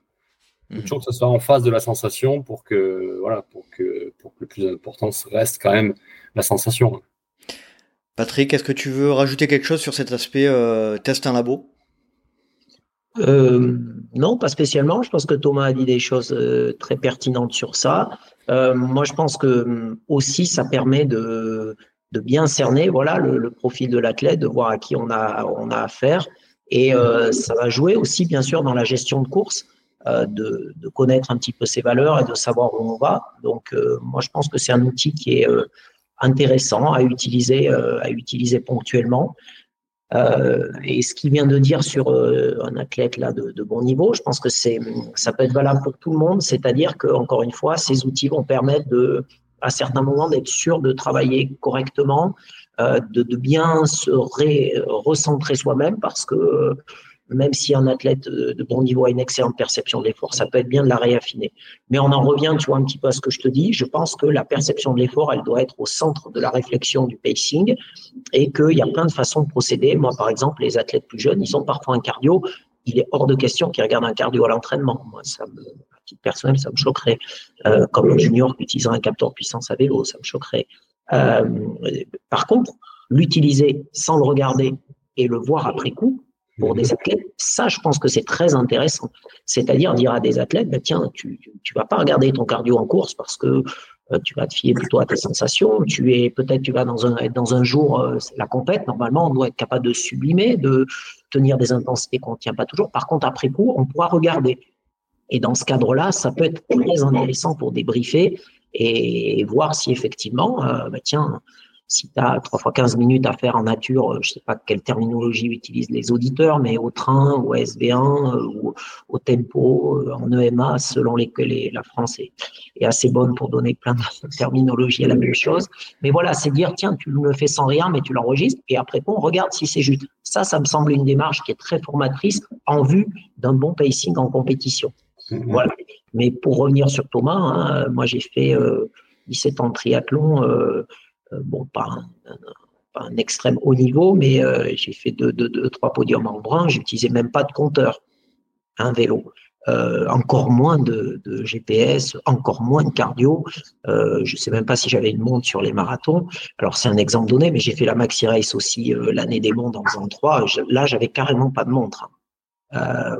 Il faut mhm. toujours que ce soit en face de la sensation pour que, voilà, pour que, pour que le plus important reste quand même la sensation. Patrick, est-ce que tu veux rajouter quelque chose sur cet aspect euh, test en labo? Euh, non, pas spécialement. Je pense que Thomas a dit des choses euh, très pertinentes sur ça. Euh, moi, je pense que euh, aussi ça permet de, de bien cerner voilà le, le profil de l'athlète, de voir à qui on a on a affaire, et euh, ça va jouer aussi bien sûr dans la gestion de course. De, de, connaître un petit peu ses valeurs et de savoir où on va. Donc, moi, je pense que c'est un outil qui est intéressant à utiliser, à utiliser ponctuellement. Euh, et ce qu'il vient de dire sur euh, un athlète là de, bon niveau, je pense que c'est ça peut être valable pour tout le monde. C'est-à-dire que encore une fois, ces outils vont permettre de, à certains moments, d'être sûr de travailler correctement, euh, de, bien se recentrer soi-même, parce que même si un athlète de bon niveau a une excellente perception de l'effort, ça peut être bien de la réaffiner. Mais on en revient, tu vois, un petit peu à ce que je te dis. Je pense que la perception de l'effort, elle doit être au centre de la réflexion du pacing et qu'il y a plein de façons de procéder. Moi, par exemple, les athlètes plus jeunes, ils ont parfois un cardio. Il est hors de question qu'ils regardent un cardio à l'entraînement. Moi, ça me, à titre personnel, ça me choquerait. Euh, comme un junior qui utiliserait un capteur puissance à vélo, ça me choquerait. Euh, par contre, l'utiliser sans le regarder et le voir après coup, pour des athlètes, ça, je pense que c'est très intéressant. C'est-à-dire dire à des athlètes, bah, tiens, tu tu vas pas regarder ton cardio en course parce que euh, tu vas te fier plutôt à tes sensations. Tu es peut-être, tu vas dans un dans un jour euh, la compète. Normalement, on doit être capable de sublimer, de tenir des intensités qu'on ne tient pas toujours. Par contre, après coup, on pourra regarder. Et dans ce cadre-là, ça peut être très intéressant pour débriefer et voir si effectivement, euh, bah, tiens, si tu as 3 fois 15 minutes à faire en nature, euh, je ne sais pas quelle terminologie utilisent les auditeurs, mais au train, au SV1, euh, ou au tempo, euh, en EMA, selon lesquels la France est, assez bonne pour donner plein de terminologies à la même chose. Mais voilà, c'est dire, tiens, tu le fais sans rien, mais tu l'enregistres, et après, on regarde si c'est juste. Ça, ça me semble une démarche qui est très formatrice en vue d'un bon pacing en compétition. Mm-hmm. Voilà. Mais pour revenir sur Thomas, hein, moi j'ai fait 17 ans de triathlon. Euh, bon, pas un, extrême haut niveau, mais euh, j'ai fait deux, deux, trois podiums en brun. J'utilisais même pas de compteur, un vélo. Euh, encore moins de, GPS, encore moins de cardio. je ne sais même pas si j'avais une montre sur les marathons. Alors c'est un exemple donné, mais j'ai fait la Maxi Race aussi l'année des mondes en faisant trois. là, j'avais carrément pas de montre.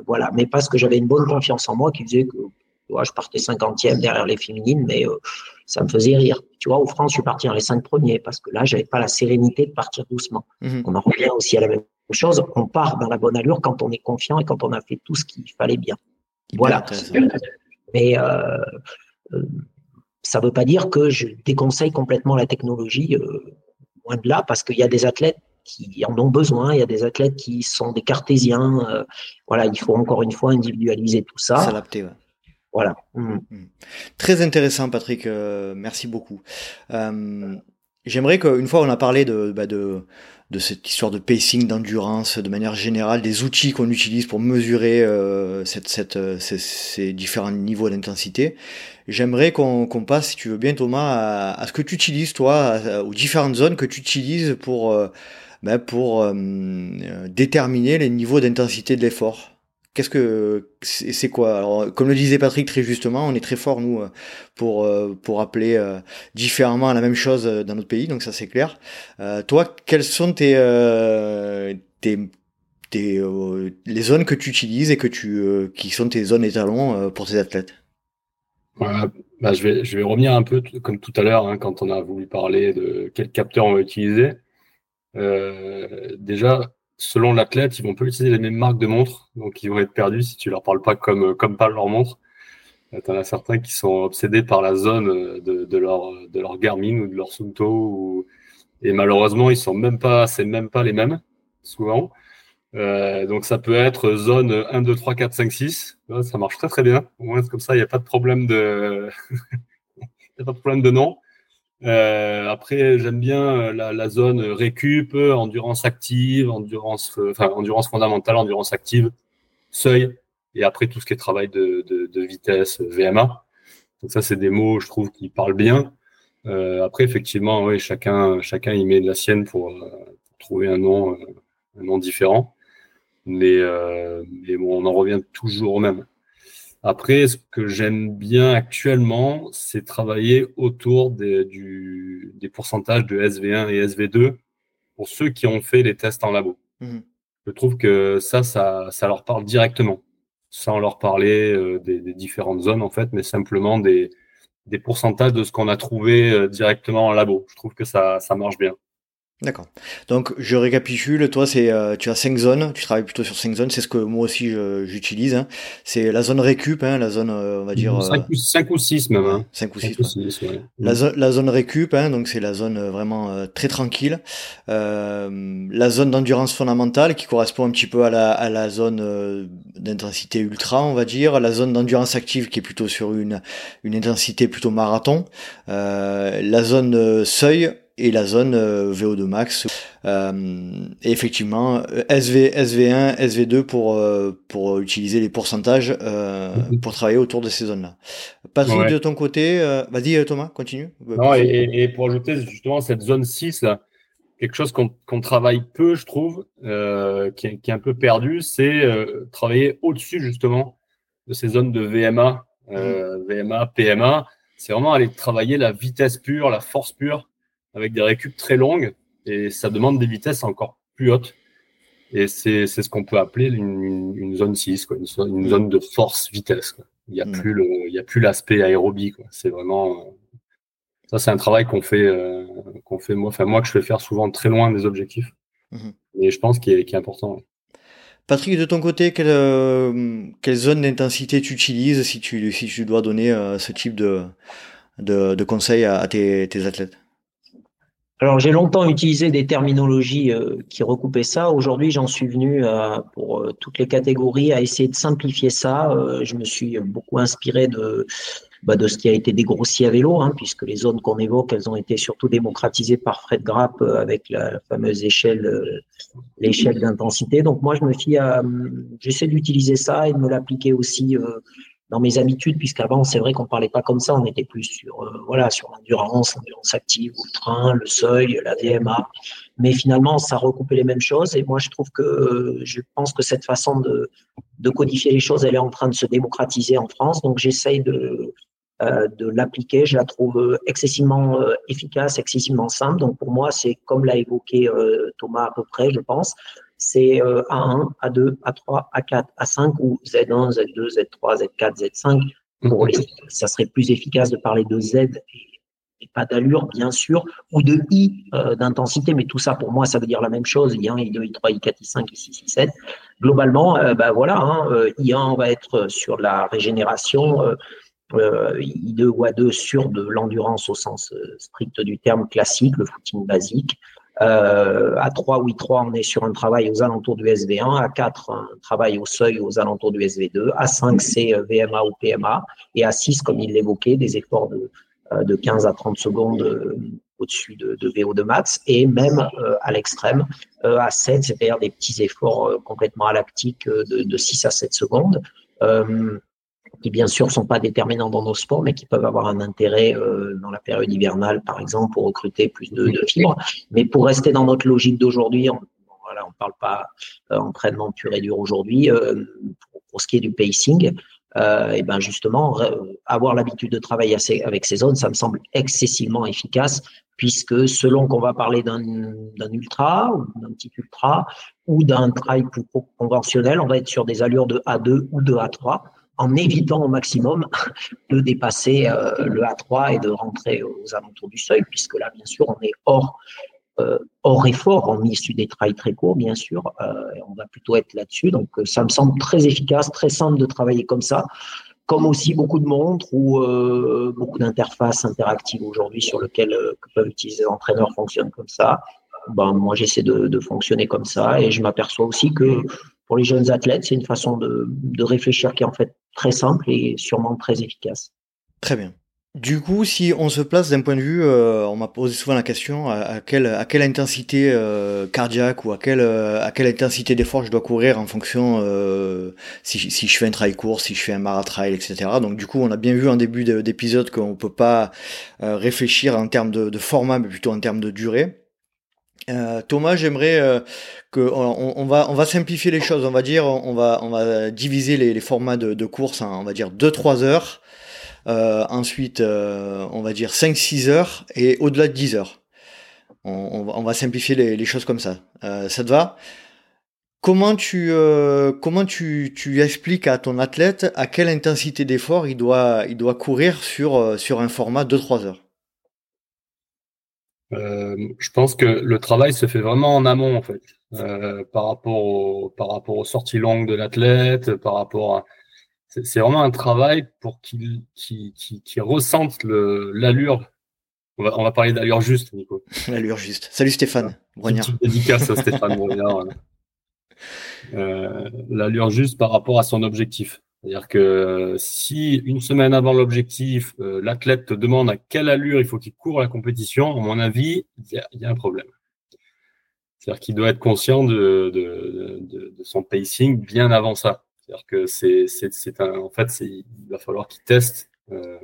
voilà, mais parce que j'avais une bonne confiance en moi qui faisait que je partais cinquantième derrière les féminines, mais euh, ça me faisait rire. Tu vois, au France, je suis parti dans les cinq premiers parce que là, j'avais pas la sérénité de partir doucement. Mhm. On en revient aussi à la même chose. On part dans la bonne allure quand on est confiant et quand on a fait tout ce qu'il fallait bien. Voilà. Mais euh, euh, ça ne veut pas dire que je déconseille complètement la technologie, loin de là, parce qu'il y a des athlètes qui en ont besoin, il y a des athlètes qui sont des cartésiens. voilà, il faut encore une fois individualiser tout ça. S'adapter. Voilà. Mm. Mm. Très intéressant, Patrick. merci beaucoup. J'aimerais qu'une fois on a parlé de, bah de, de cette histoire de pacing, d'endurance, de manière générale, des outils qu'on utilise pour mesurer euh, cette, cette, euh, ces, ces, différents niveaux d'intensité. J'aimerais qu'on passe, si tu veux bien Thomas, à, à ce que tu utilises toi, aux différentes zones que tu utilises pour, euh, bah pour euh, déterminer les niveaux d'intensité de l'effort. Qu'est-ce que c'est quoi? Alors, comme le disait Patrick très justement, on est très fort nous pour euh, pour appeler euh, différemment la même chose dans notre pays, donc ça c'est clair. Euh, toi, quelles sont tes tes, tes les zones que tu utilises et que tu qui sont tes zones étalons pour tes athlètes? Bah, je vais je vais revenir un peu comme tout à l'heure hein, quand on a voulu parler de quel capteur on va utiliser. déjà selon l'athlète, ils vont pas utiliser les mêmes marques de montres, donc ils vont être perdus si tu leur parles pas comme, comme parle leur montre. Euh, tu en as certains qui sont obsédés par la zone euh, de, leur, de leur Garmin ou de leur Sunto, et malheureusement, ils sont même pas, c'est même pas les mêmes, souvent. Euh, donc ça peut être zone 1, 2, 3, 4, 5, 6. Ça marche très très bien. Au moins, comme ça, il n'y a pas de problème de, a pas de problème de nom. Euh, après, j'aime bien euh, la, la, zone récup, endurance active, endurance, euh, enfin, endurance fondamentale, endurance active, seuil, et après tout ce qui est travail de, de, de vitesse, VMA. Donc ça, c'est des mots, je trouve, qui parlent bien. Euh, après, effectivement, oui, chacun, chacun y met de la sienne pour, pour trouver un nom, un nom différent. Mais, mais bon, on en revient toujours au même. Après, ce que j'aime bien actuellement, c'est travailler autour des, du, des pourcentages de SV1 et SV2 pour ceux qui ont fait les tests en labo. Mmh. Je trouve que ça, ça, ça leur parle directement, sans leur parler euh, des, des, différentes zones en fait, mais simplement des, des pourcentages de ce qu'on a trouvé euh, directement en labo. Je trouve que ça, ça marche bien. D'accord. Donc je récapitule, toi c'est euh, tu as cinq zones, tu travailles plutôt sur cinq zones, c'est ce que moi aussi j'utilise. Hein. C'est la zone récup, hein, la zone euh, on va dire 5 euh, ou 6 même. Hein. 5 ou 6. La, la, zone récup, hein, donc c'est la zone vraiment très tranquille. la zone d'endurance fondamentale qui correspond un petit peu à la, à la zone d'intensité ultra, on va dire. La zone d'endurance active qui est plutôt sur une, une intensité plutôt marathon. la zone seuil et la zone euh, VO2 max. Euh, et effectivement, SV, SV1, SV2 pour, euh, pour utiliser les pourcentages mhm. pour travailler autour de ces zones-là. Patrick, de ton côté, vas-y Thomas, continue. Non, et, pour ajouter justement cette zone 6, là, quelque chose qu'on travaille peu, je trouve, qui est, qui, est, un peu perdu, c'est travailler au-dessus justement de ces zones de VMA, mhm. VMA, PMA. C'est vraiment aller travailler la vitesse pure, la force pure avec des récup très longues et ça demande des vitesses encore plus hautes. Et c'est ce qu'on peut appeler une, une, zone 6, quoi, une, une, zone de force-vitesse. Il n'y a, mm. plus le, il y a plus l'aspect aérobie. C'est vraiment. Ça, c'est un travail qu'on fait, euh, qu'on fait moi, enfin, moi, que je fais faire souvent très loin des objectifs. Mm-hmm. Et je pense qu'il est, est, important. Patrick, de ton côté, quelle, euh, quelle zone d'intensité tu utilises si tu, si tu dois donner euh, ce type de, de, de conseils à, à tes, tes athlètes? Alors j'ai longtemps utilisé des terminologies euh, qui recoupaient ça. Aujourd'hui, j'en suis venu euh, pour euh, toutes les catégories à essayer de simplifier ça. je me suis beaucoup inspiré de bah, de ce qui a été dégrossi à vélo, hein, puisque les zones qu'on évoque, elles ont été surtout démocratisées par Fred Grapp avec la fameuse échelle, l'échelle d'intensité. Donc moi, je me fie à, j'essaie d'utiliser ça et de me l'appliquer aussi dans mes habitudes, puisqu'avant, c'est vrai qu'on parlait pas comme ça, on était plus sur, euh, voilà, sur l'endurance, l'endurance active, ou le train, le seuil, la VMA. Mais finalement, ça recoupait les mêmes choses. Et moi, je trouve que, je pense que cette façon de, de codifier les choses, elle est en train de se démocratiser en France. Donc, j'essaye de, euh, de l'appliquer. Je la trouve excessivement euh, efficace, excessivement simple. Donc, pour moi, c'est comme l'a évoqué Thomas à peu près, je pense c'est A1, A2, A3, A4, A5 ou Z1, Z2, Z3, Z4, Z5. Pour les, ça serait plus efficace de parler de Z et, pas d'allure, bien sûr, ou de I euh, d'intensité, mais tout ça pour moi, ça veut dire la même chose. I1, I2, I3, I4, I5, I6, I7. Globalement, euh, bah voilà, hein, euh, I1 va être sur la régénération. I2 ou A2 sur de l'endurance au sens strict du terme classique, le footing basique. À 3, oui, 3, on est sur un travail aux alentours du SV1. À 4, un travail au seuil aux alentours du SV2. À 5, c'est VMA ou PMA. Et à 6, comme il l'évoquait, des efforts de, de 15 à 30 secondes au-dessus de, de, VO2 max et même euh, à l'extrême euh, à 7, c'est-à-dire des petits efforts euh, complètement alactiques de, de 6 à 7 secondes qui bien sûr sont pas déterminants dans nos sports, mais qui peuvent avoir un intérêt dans la période hivernale, par exemple, pour recruter plus de, fibres. Mais pour rester dans notre logique d'aujourd'hui, on, voilà, on parle pas entraînement pur et dur aujourd'hui. Pour, pour, ce qui est du pacing, euh, et ben justement, avoir l'habitude de travailler avec ces zones, ça me semble excessivement efficace, puisque selon qu'on va parler d'un ultra ou d'un petit ultra ou d'un trail plus conventionnel, on va être sur des allures de A2 ou de A3 en évitant au maximum de dépasser euh, le A3 et de rentrer aux alentours du seuil, puisque là, bien sûr, on est hors euh, hors effort, en issue des trails très courts, bien sûr. Euh, on va plutôt être là-dessus. Donc, ça me semble très efficace, très simple de travailler comme ça. Comme aussi beaucoup de montres ou beaucoup d'interfaces interactives aujourd'hui sur lesquelles peuvent utiliser les entraîneurs fonctionnent comme ça. Ben, moi, j'essaie de, fonctionner comme ça et je m'aperçois aussi que pour les jeunes athlètes, c'est une façon de, de réfléchir qui est en fait très simple et sûrement très efficace. Très bien. Du coup, si on se place d'un point de vue, euh, on m'a posé souvent la question à, quelle, à quelle intensité euh, cardiaque ou à quelle, euh, à quelle intensité d'effort je dois courir en fonction si, si je fais un trail court, si je fais un maratrail, etc. Donc du coup, on a bien vu en début d'épisode qu'on peut pas réfléchir en termes de, format, mais plutôt en termes de durée. Thomas, j'aimerais que on, va on va simplifier les choses. On va dire on va on va diviser les, les formats de, de course en on va dire 2-3 heures euh, ensuite, euh, on va dire 5-6 heures et au-delà de 10 heures. On, va simplifier les, choses comme ça. Euh, ça te va? Comment tu comment tu, tu expliques à ton athlète à quelle intensité d'effort il doit il doit courir sur sur un format de 3 heures Je pense que le travail se fait vraiment en amont en fait, par rapport par rapport aux sorties longues de l'athlète, par rapport à c'est vraiment un travail pour qu'il ressente l'allure. On va, on va parler d'allure juste, Nico. L'allure juste. Salut Stéphane Brognard. dédicace à Stéphane Brognard. Euh, l'allure juste par rapport à son objectif. C'est-à-dire que si une semaine avant l'objectif, euh, l'athlète te demande à quelle allure il faut qu'il court la compétition, à mon avis, il y, a un problème. C'est-à-dire qu'il doit être conscient de, de, son pacing bien avant ça. C'est-à-dire que c'est, en fait, il va falloir qu'il teste euh,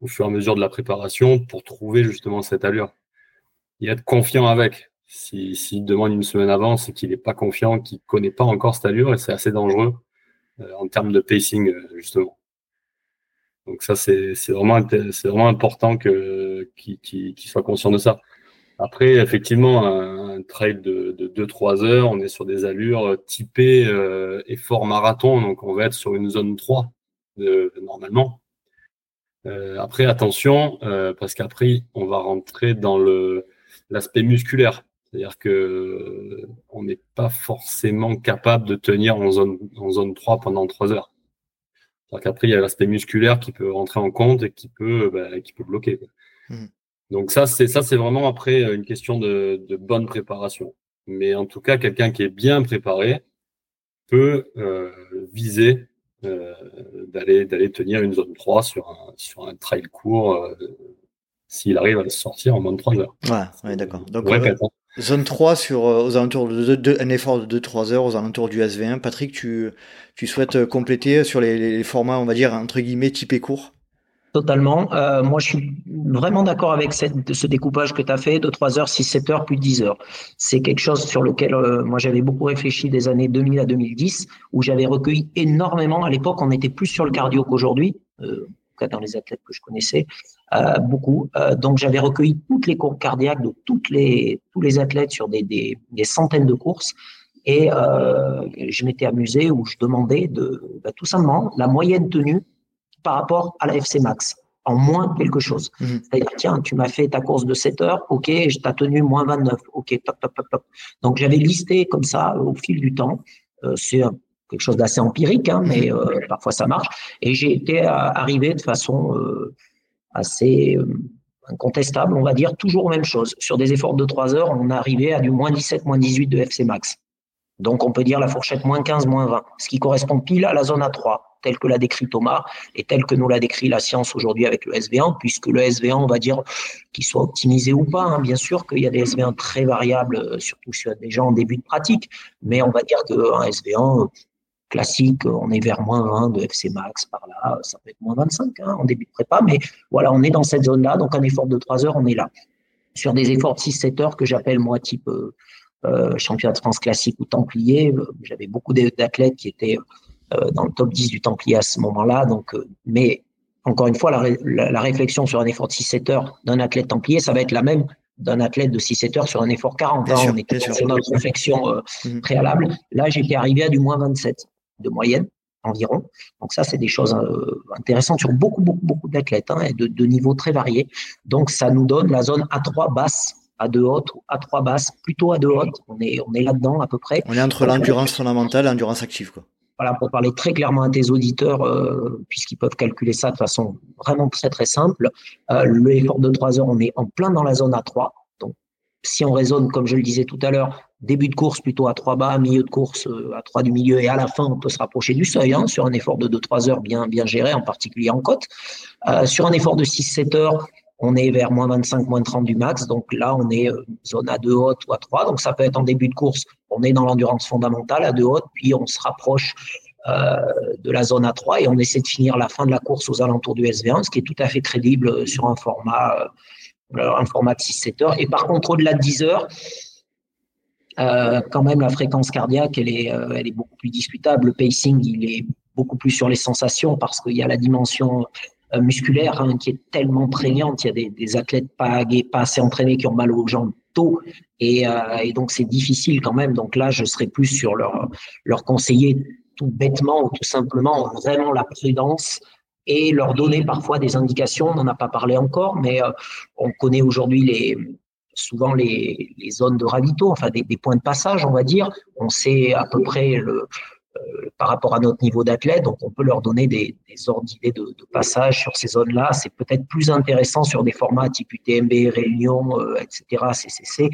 au fur et à mesure de la préparation pour trouver justement cette allure et être confiant avec. S'il si, demande une semaine avant, c'est qu'il n'est pas confiant, qu'il ne connaît pas encore cette allure et c'est assez dangereux euh, en termes de pacing, euh, justement. Donc ça, c'est, vraiment, vraiment important qu'il, qu'il soit conscient de ça. Après, effectivement, un, trail de, 2-3 heures, on est sur des allures typées euh, effort marathon, donc on va être sur une zone 3 normalement. Euh, après, attention, euh, parce qu'après, on va rentrer dans l'aspect musculaire. C'est-à-dire que on n'est pas forcément capable de tenir en zone, en zone 3 pendant 3 heures. cest qu'après, il y a l'aspect musculaire qui peut rentrer en compte et qui peut, bah, qui peut bloquer. Mmh. Donc ça, c'est ça, c'est vraiment après euh, une question de, bonne préparation. Mais en tout cas, quelqu'un qui est bien préparé peut euh, viser euh, d'aller d'aller tenir une zone 3 sur un sur un trail court s'il arrive à le sortir en moins de 3 heures. Ouais, d'accord. Donc zone 3 sur aux alentours de, un effort de 2-3 heures aux alentours du SV1. Patrick, tu tu souhaites compléter sur les, les formats, on va dire entre guillemets typés courts? Totalement. Euh, moi, je suis vraiment d'accord avec cette, ce découpage que tu as fait de 3 heures, 6, 7 heures, plus 10 heures. C'est quelque chose sur lequel euh, moi j'avais beaucoup réfléchi des années 2000 à 2010, où j'avais recueilli énormément. À l'époque, on était plus sur le cardio qu'aujourd'hui, euh, en tout cas dans les athlètes que je connaissais, euh, beaucoup. Euh, donc j'avais recueilli toutes les courbes cardiaques de toutes les, tous les athlètes sur des, des, des centaines de courses. Et je m'étais amusé où je demandais de bah, tout simplement la moyenne tenue par rapport à la FC Max en moins quelque chose. Mhm. C'est-à-dire, tiens, tu m'as fait ta course de 7 heures, ok, je t'ai tenu moins 29, ok, top, top, top, top. Donc, j'avais listé comme ça au fil du temps. Euh, c'est quelque chose d'assez empirique, hein, mais mhm. euh, parfois ça marche. Et j'ai été arrivé de façon euh, assez incontestable, on va dire, toujours même chose. Sur des efforts de 3 heures, on arrivé à du moins 17, moins 18 de FC max. Donc on peut dire la fourchette moins 15, moins 20, ce qui correspond pile à la zone A3, telle que l'a décrit Thomas et telle que nous l'a décrit la science aujourd'hui avec le SV1, puisque le SV1, on va dire qu'il soit optimisé ou pas, hein. bien sûr qu'il y a des SV1 très variables, euh, surtout sur des gens en début de pratique, mais on va dire qu'un SV1 classique, on est vers moins 20 de FC max par là, ça peut être moins 25 hein, en début de prépa, mais voilà, on est dans cette zone-là, donc un effort de 3 heures, on est là. Sur des efforts de 6-7 heures que j'appelle moi type euh, euh, championnat de France classique ou Templier. Euh, j'avais beaucoup d'athlètes qui étaient euh, dans le top 10 du Templier à ce moment-là. Donc, mais encore une fois, la, réflexion sur un effort de 6-7 heures d'un athlète Templier, ça va être la même d'un athlète de 6-7 heures sur un effort 40. Hein. on était sur notre réflexion mmh. préalable. Là, j'étais arrivé à du moins 27 de moyenne environ. Donc ça, c'est des choses intéressantes sur beaucoup, beaucoup, beaucoup d'athlètes hein, et de, de niveaux très variés. Donc ça nous donne la zone A3 basse à deux hautes ou à trois basses, plutôt à deux hautes. On est, on est là-dedans à peu près. On est entre l'endurance fondamentale et l'endurance active. Quoi. Voilà, pour parler très clairement à tes auditeurs, euh, puisqu'ils peuvent calculer ça de façon vraiment très très simple, euh, l'effort de trois heures, on est en plein dans la zone A3. Si on raisonne, comme je le disais tout à l'heure, début de course plutôt à 3 bas, milieu de course euh, à 3 du milieu, et à la fin, on peut se rapprocher du seuil hein, sur un effort de 2-3 heures bien, bien géré, en particulier en côte. Euh, sur un effort de 6-7 heures, on est vers moins 25, moins 30 du max. Donc là, on est euh, zone à 2 haute ou à 3. Donc ça peut être en début de course, on est dans l'endurance fondamentale à 2 haute, puis on se rapproche de la zone A3 et on essaie de finir la fin de la course aux alentours du SV1, ce qui est tout à fait crédible sur un format, un format de 6-7 heures. Et par contre, au-delà de 10 heures, quand même, la fréquence cardiaque, elle est, elle est beaucoup plus discutable. Le pacing, il est beaucoup plus sur les sensations parce qu'il y a la dimension euh, musculaire hein, qui est tellement prégnante. Il y a des, athlètes pas, assez entraînés qui ont mal aux jambes tôt. Et, euh, et donc, c'est difficile quand même. Donc là, je serais plus sur leur, leur conseiller tout bêtement ou tout simplement vraiment la prudence et leur donner parfois des indications. On n'en a pas parlé encore, mais euh, on connaît aujourd'hui les, souvent les, les, zones de ravito, enfin des, points de passage, on va dire. On sait à peu près le, euh, par rapport à notre niveau d'athlète. Donc, on peut leur donner des, ordres d'idées de, passage sur ces zones-là. C'est peut-être plus intéressant sur des formats type UTMB, Réunion, euh, etc., CCC,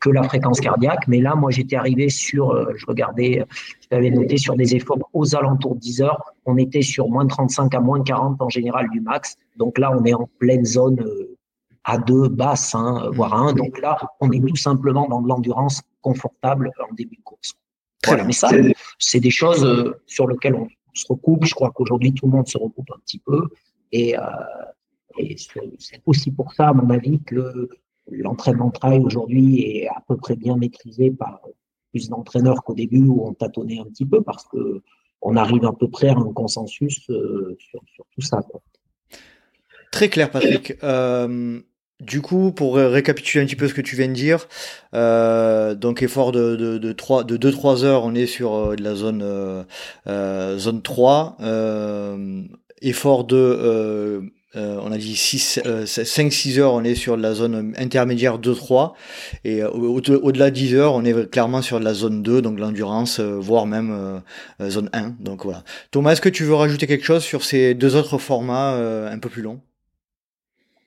que la fréquence cardiaque. Mais là, moi, j'étais arrivé sur, euh, je regardais, je l'avais noté sur des efforts aux alentours de 10 heures. On était sur moins 35 à moins 40 en général du max. Donc là, on est en pleine zone à deux basse, hein, voire à 1. Donc là, on est tout simplement dans de l'endurance confortable en début de course. Voilà, mais ça, c'est des choses euh, sur lesquelles on, se recoupe. Je crois qu'aujourd'hui, tout le monde se recoupe un petit peu. Et, euh, et c'est aussi pour ça, à mon avis, que l'entraînement trail aujourd'hui est à peu près bien maîtrisé par plus d'entraîneurs qu'au début où on tâtonnait un petit peu parce que on arrive à peu près à un consensus euh, sur, tout ça. Très clair, Patrick. Euh, du coup, pour récapituler un petit peu ce que tu viens de dire, euh, donc effort de, de, de, 3, de 2-3 heures, on est sur la zone, zone 3. Euh, effort de, euh, on a dit 5-6 heures, on est sur la zone intermédiaire 2-3. Et au-delà de 10 heures, on est clairement sur la zone 2, donc l'endurance, voire même zone 1. Donc voilà. Thomas, est-ce que tu veux rajouter quelque chose sur ces deux autres formats un peu plus longs?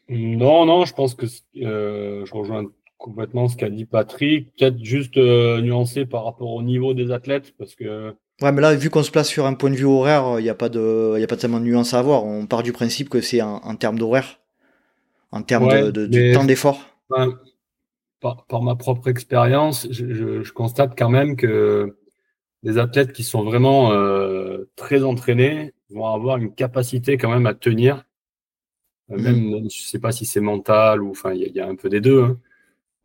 Non, non, je pense que euh, je rejoins complètement ce qu'a dit Patrick. Peut-être juste euh, nuancer par rapport au niveau des athlètes, parce que. Ouais, mais là, vu qu'on se place sur un point de vue horaire, il n'y a pas de, a pas tellement de nuance à avoir. On part du principe que c'est en, termes d'horaire, en termes de, temps d'effort. par, ma propre expérience, je, constate quand même que les athlètes qui sont vraiment euh, très entraînés vont avoir une capacité quand même à tenir Mm. Même, je sais pas si c'est mental ou enfin, il y, a un peu des deux. Hein.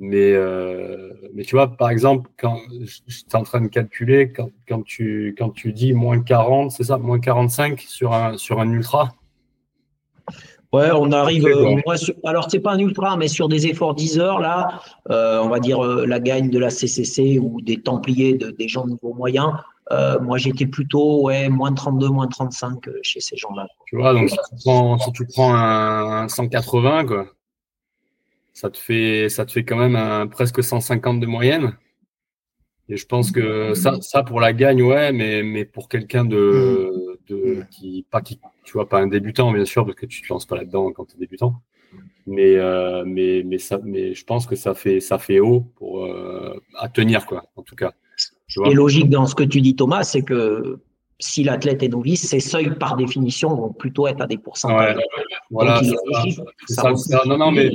Mais, euh, mais tu vois, par exemple, quand j'étais en train de calculer, quand, quand, tu, quand tu dis moins 40, c'est ça, moins 45 sur un, sur un ultra? Ouais, on arrive. Euh, moi, alors, c'est pas un ultra, mais sur des efforts 10 heures, là, euh, on va dire euh, la gagne de la CCC ou des Templiers, de, des gens de niveau moyen, euh, moi, j'étais plutôt ouais, moins 32, moins 35 euh, chez ces gens-là. Tu vois, donc si tu prends, si tu prends un, 180, quoi, ça te fait, ça te fait quand même un, presque 150 de moyenne. Et je pense que ça, ça pour la gagne, ouais, mais, mais pour quelqu'un de, de qui, pas qui, tu vois, pas un débutant, bien sûr, parce que tu te lances pas là-dedans quand tu es débutant. Mais, euh, mais, mais, ça, mais je pense que ça fait, ça fait haut pour, euh, à tenir, quoi, en tout cas. Ce qui est logique dans ce que tu dis, Thomas, c'est que si l'athlète est novice, ses seuils, par définition, vont plutôt être à des pourcentages. voilà, non, non, mais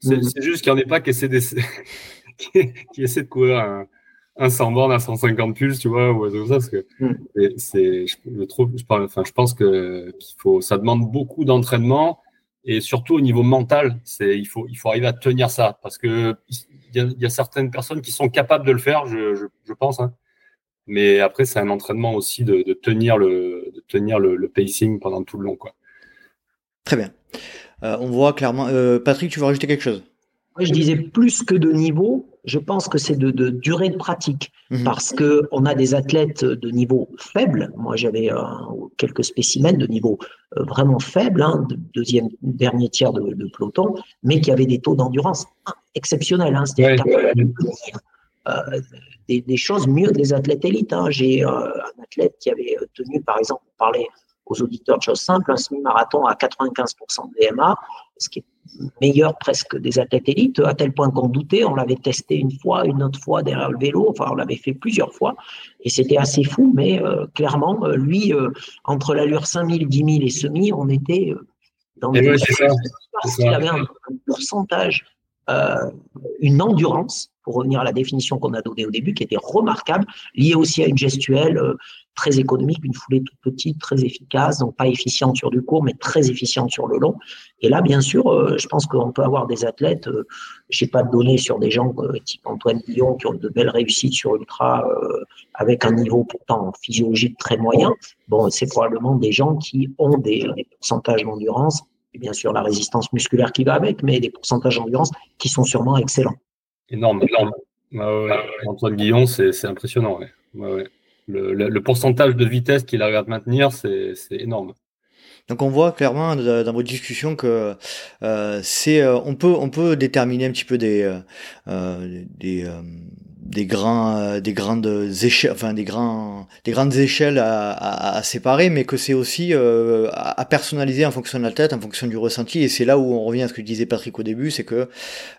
c'est juste qu'il n'y en ait pas qui essaie, qui essaie de courir un, un 100 bornes à 150 pulses, tu vois, ou ça, parce que mm. c'est, je, trouve, je, enfin, je pense que qu'il faut, ça demande beaucoup d'entraînement et surtout au niveau mental, c'est, il faut, il faut arriver à tenir ça parce que il y, a, certaines personnes qui sont capables de le faire, je, je, je pense, hein. mais après c'est un entraînement aussi de, de tenir le, de tenir le, le, pacing pendant tout le long, quoi. Très bien. Euh, on voit clairement. Euh, Patrick, tu veux rajouter quelque chose? Je disais plus que de niveau, je pense que c'est de, durée de pratique mhm. parce que on a des athlètes de niveau faible. Moi, j'avais euh, quelques spécimens de niveau euh, vraiment faible, hein, deuxième, dernier tiers de, peloton, mais qui avaient des taux d'endurance exceptionnels. Hein, C'est-à-dire euh, des, choses mieux que les athlètes élites. Hein. J'ai un athlète qui avait tenu, par exemple, parler aux auditeurs de choses simples, un semi-marathon à 95% de VMA, ce qui est meilleur presque des athlètes élites, à tel point qu'on doutait. On l'avait testé une fois, une autre fois derrière le vélo. Enfin, on l'avait fait plusieurs fois. Et c'était assez fou. Mais euh, clairement, euh, lui, euh, entre l'allure 5000, 10 000 et semi, on était dans des. parce qu'il avait un, pourcentage, une endurance, pour revenir à la définition qu'on a donnée au début, qui était remarquable, liée aussi à une gestuelle très économique, une foulée toute petite, très efficace, donc pas efficiente sur du court, mais très efficiente sur le long. Et là, bien sûr, euh, je pense qu'on peut avoir des athlètes, euh, je n'ai pas de données sur des gens euh, type Antoine Guillon qui ont de belles réussites sur ultra avec un niveau pourtant physiologique très moyen. Bon, c'est probablement des gens qui ont des, pourcentages d'endurance, et bien sûr la résistance musculaire qui va avec, mais des pourcentages d'endurance qui sont sûrement excellents. Énorme, énorme. Antoine Guillon, c'est impressionnant. Ouais le, pourcentage de vitesse qu'il arrive à maintenir, c'est énorme. Donc on voit clairement dans vos discussions que euh, c'est euh, on peut on peut déterminer un petit peu des euh, des des grands euh, grandes échelles grandes à, séparer mais que c'est aussi euh, à, personnaliser en fonction de la tête en fonction du ressenti et c'est là où on revient à ce que disait Patrick au début c'est que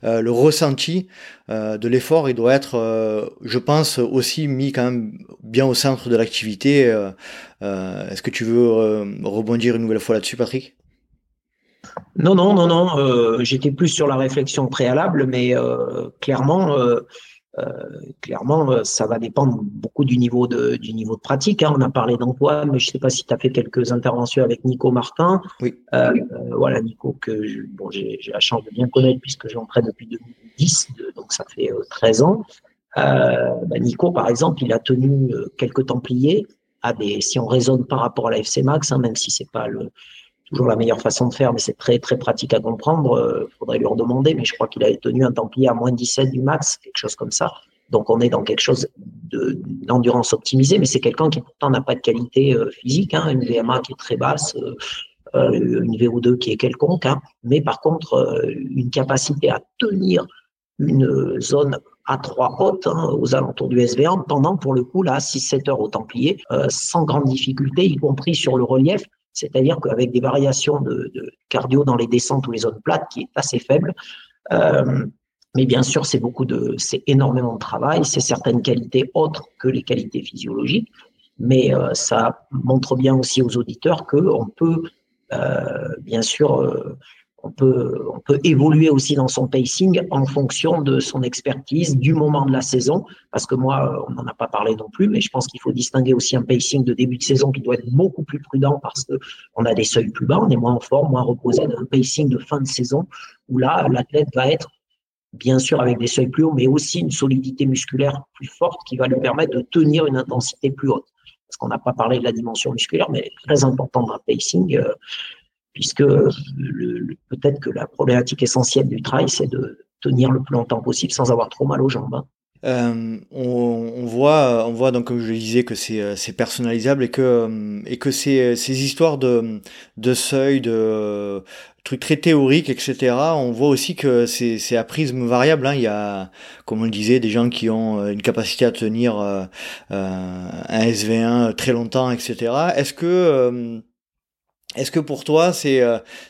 euh, le ressenti de l'effort il doit être je pense aussi mis quand même bien au centre de l'activité est-ce que tu veux rebondir une nouvelle fois là-dessus Patrick? Non, non, non, non. J'étais plus sur la réflexion préalable, mais clairement, clairement, euh, ça va dépendre beaucoup du niveau de, du niveau de pratique. Hein. On a parlé d'Antoine, mais je ne sais pas si tu as fait quelques interventions avec Nico Martin. Oui. Euh, voilà, Nico, que bon, j'ai la chance de bien connaître puisque j'entraîne depuis 2010, donc ça fait 13 ans. Bah, Nico, par exemple, il a tenu quelques Templiers à des, si on raisonne par rapport à la FC Max, hein, même si c'est pas le, toujours la meilleure façon de faire, mais c'est très très pratique à comprendre. Il euh, faudrait lui redemander, mais je crois qu'il a tenu un Templier à moins 17 du max, quelque chose comme ça. Donc on est dans quelque chose d'endurance optimisée, mais c'est quelqu'un qui pourtant n'a pas de qualité euh, physique, hein, une VMA qui est très basse, euh, une VO2 qui est quelconque, hein, mais par contre une capacité à tenir une zone à 3 haute hein, aux alentours du SV1 pendant pour le coup là 6-7 heures au Templier sans grande difficulté, y compris sur le relief c'est-à-dire qu'avec des variations de, cardio dans les descentes ou les zones plates qui est assez faible. Euh, mais bien sûr, c'est beaucoup de, c'est énormément de travail, c'est certaines qualités autres que les qualités physiologiques, mais euh, ça montre bien aussi aux auditeurs qu'on peut, euh, bien sûr, on peut, évoluer aussi dans son pacing en fonction de son expertise, du moment de la saison, parce que moi, on n'en a pas parlé non plus, mais je pense qu'il faut distinguer aussi un pacing de début de saison qui doit être beaucoup plus prudent parce qu'on a des seuils plus bas, on est moins en forme, moins reposé, d'un pacing de fin de saison où là, l'athlète va être bien sûr avec des seuils plus hauts, mais aussi une solidité musculaire plus forte qui va lui permettre de tenir une intensité plus haute. Parce qu'on n'a pas parlé de la dimension musculaire, mais très important dans le pacing. Euh, puisque peut-être que la problématique essentielle du trail, c'est de tenir le plus longtemps possible sans avoir trop mal aux jambes. Hein. Euh, on, voit, on voit donc comme je le disais que c'est euh, personnalisable et que euh, et que ces, ces histoires de de seuil, de trucs très théoriques, etc. On voit aussi que c'est à prisme variable. Hein. Il y a, comme on le disait, des gens qui ont une capacité à tenir un SV1 très longtemps, etc. Est-ce que Est-ce que pour toi, c'est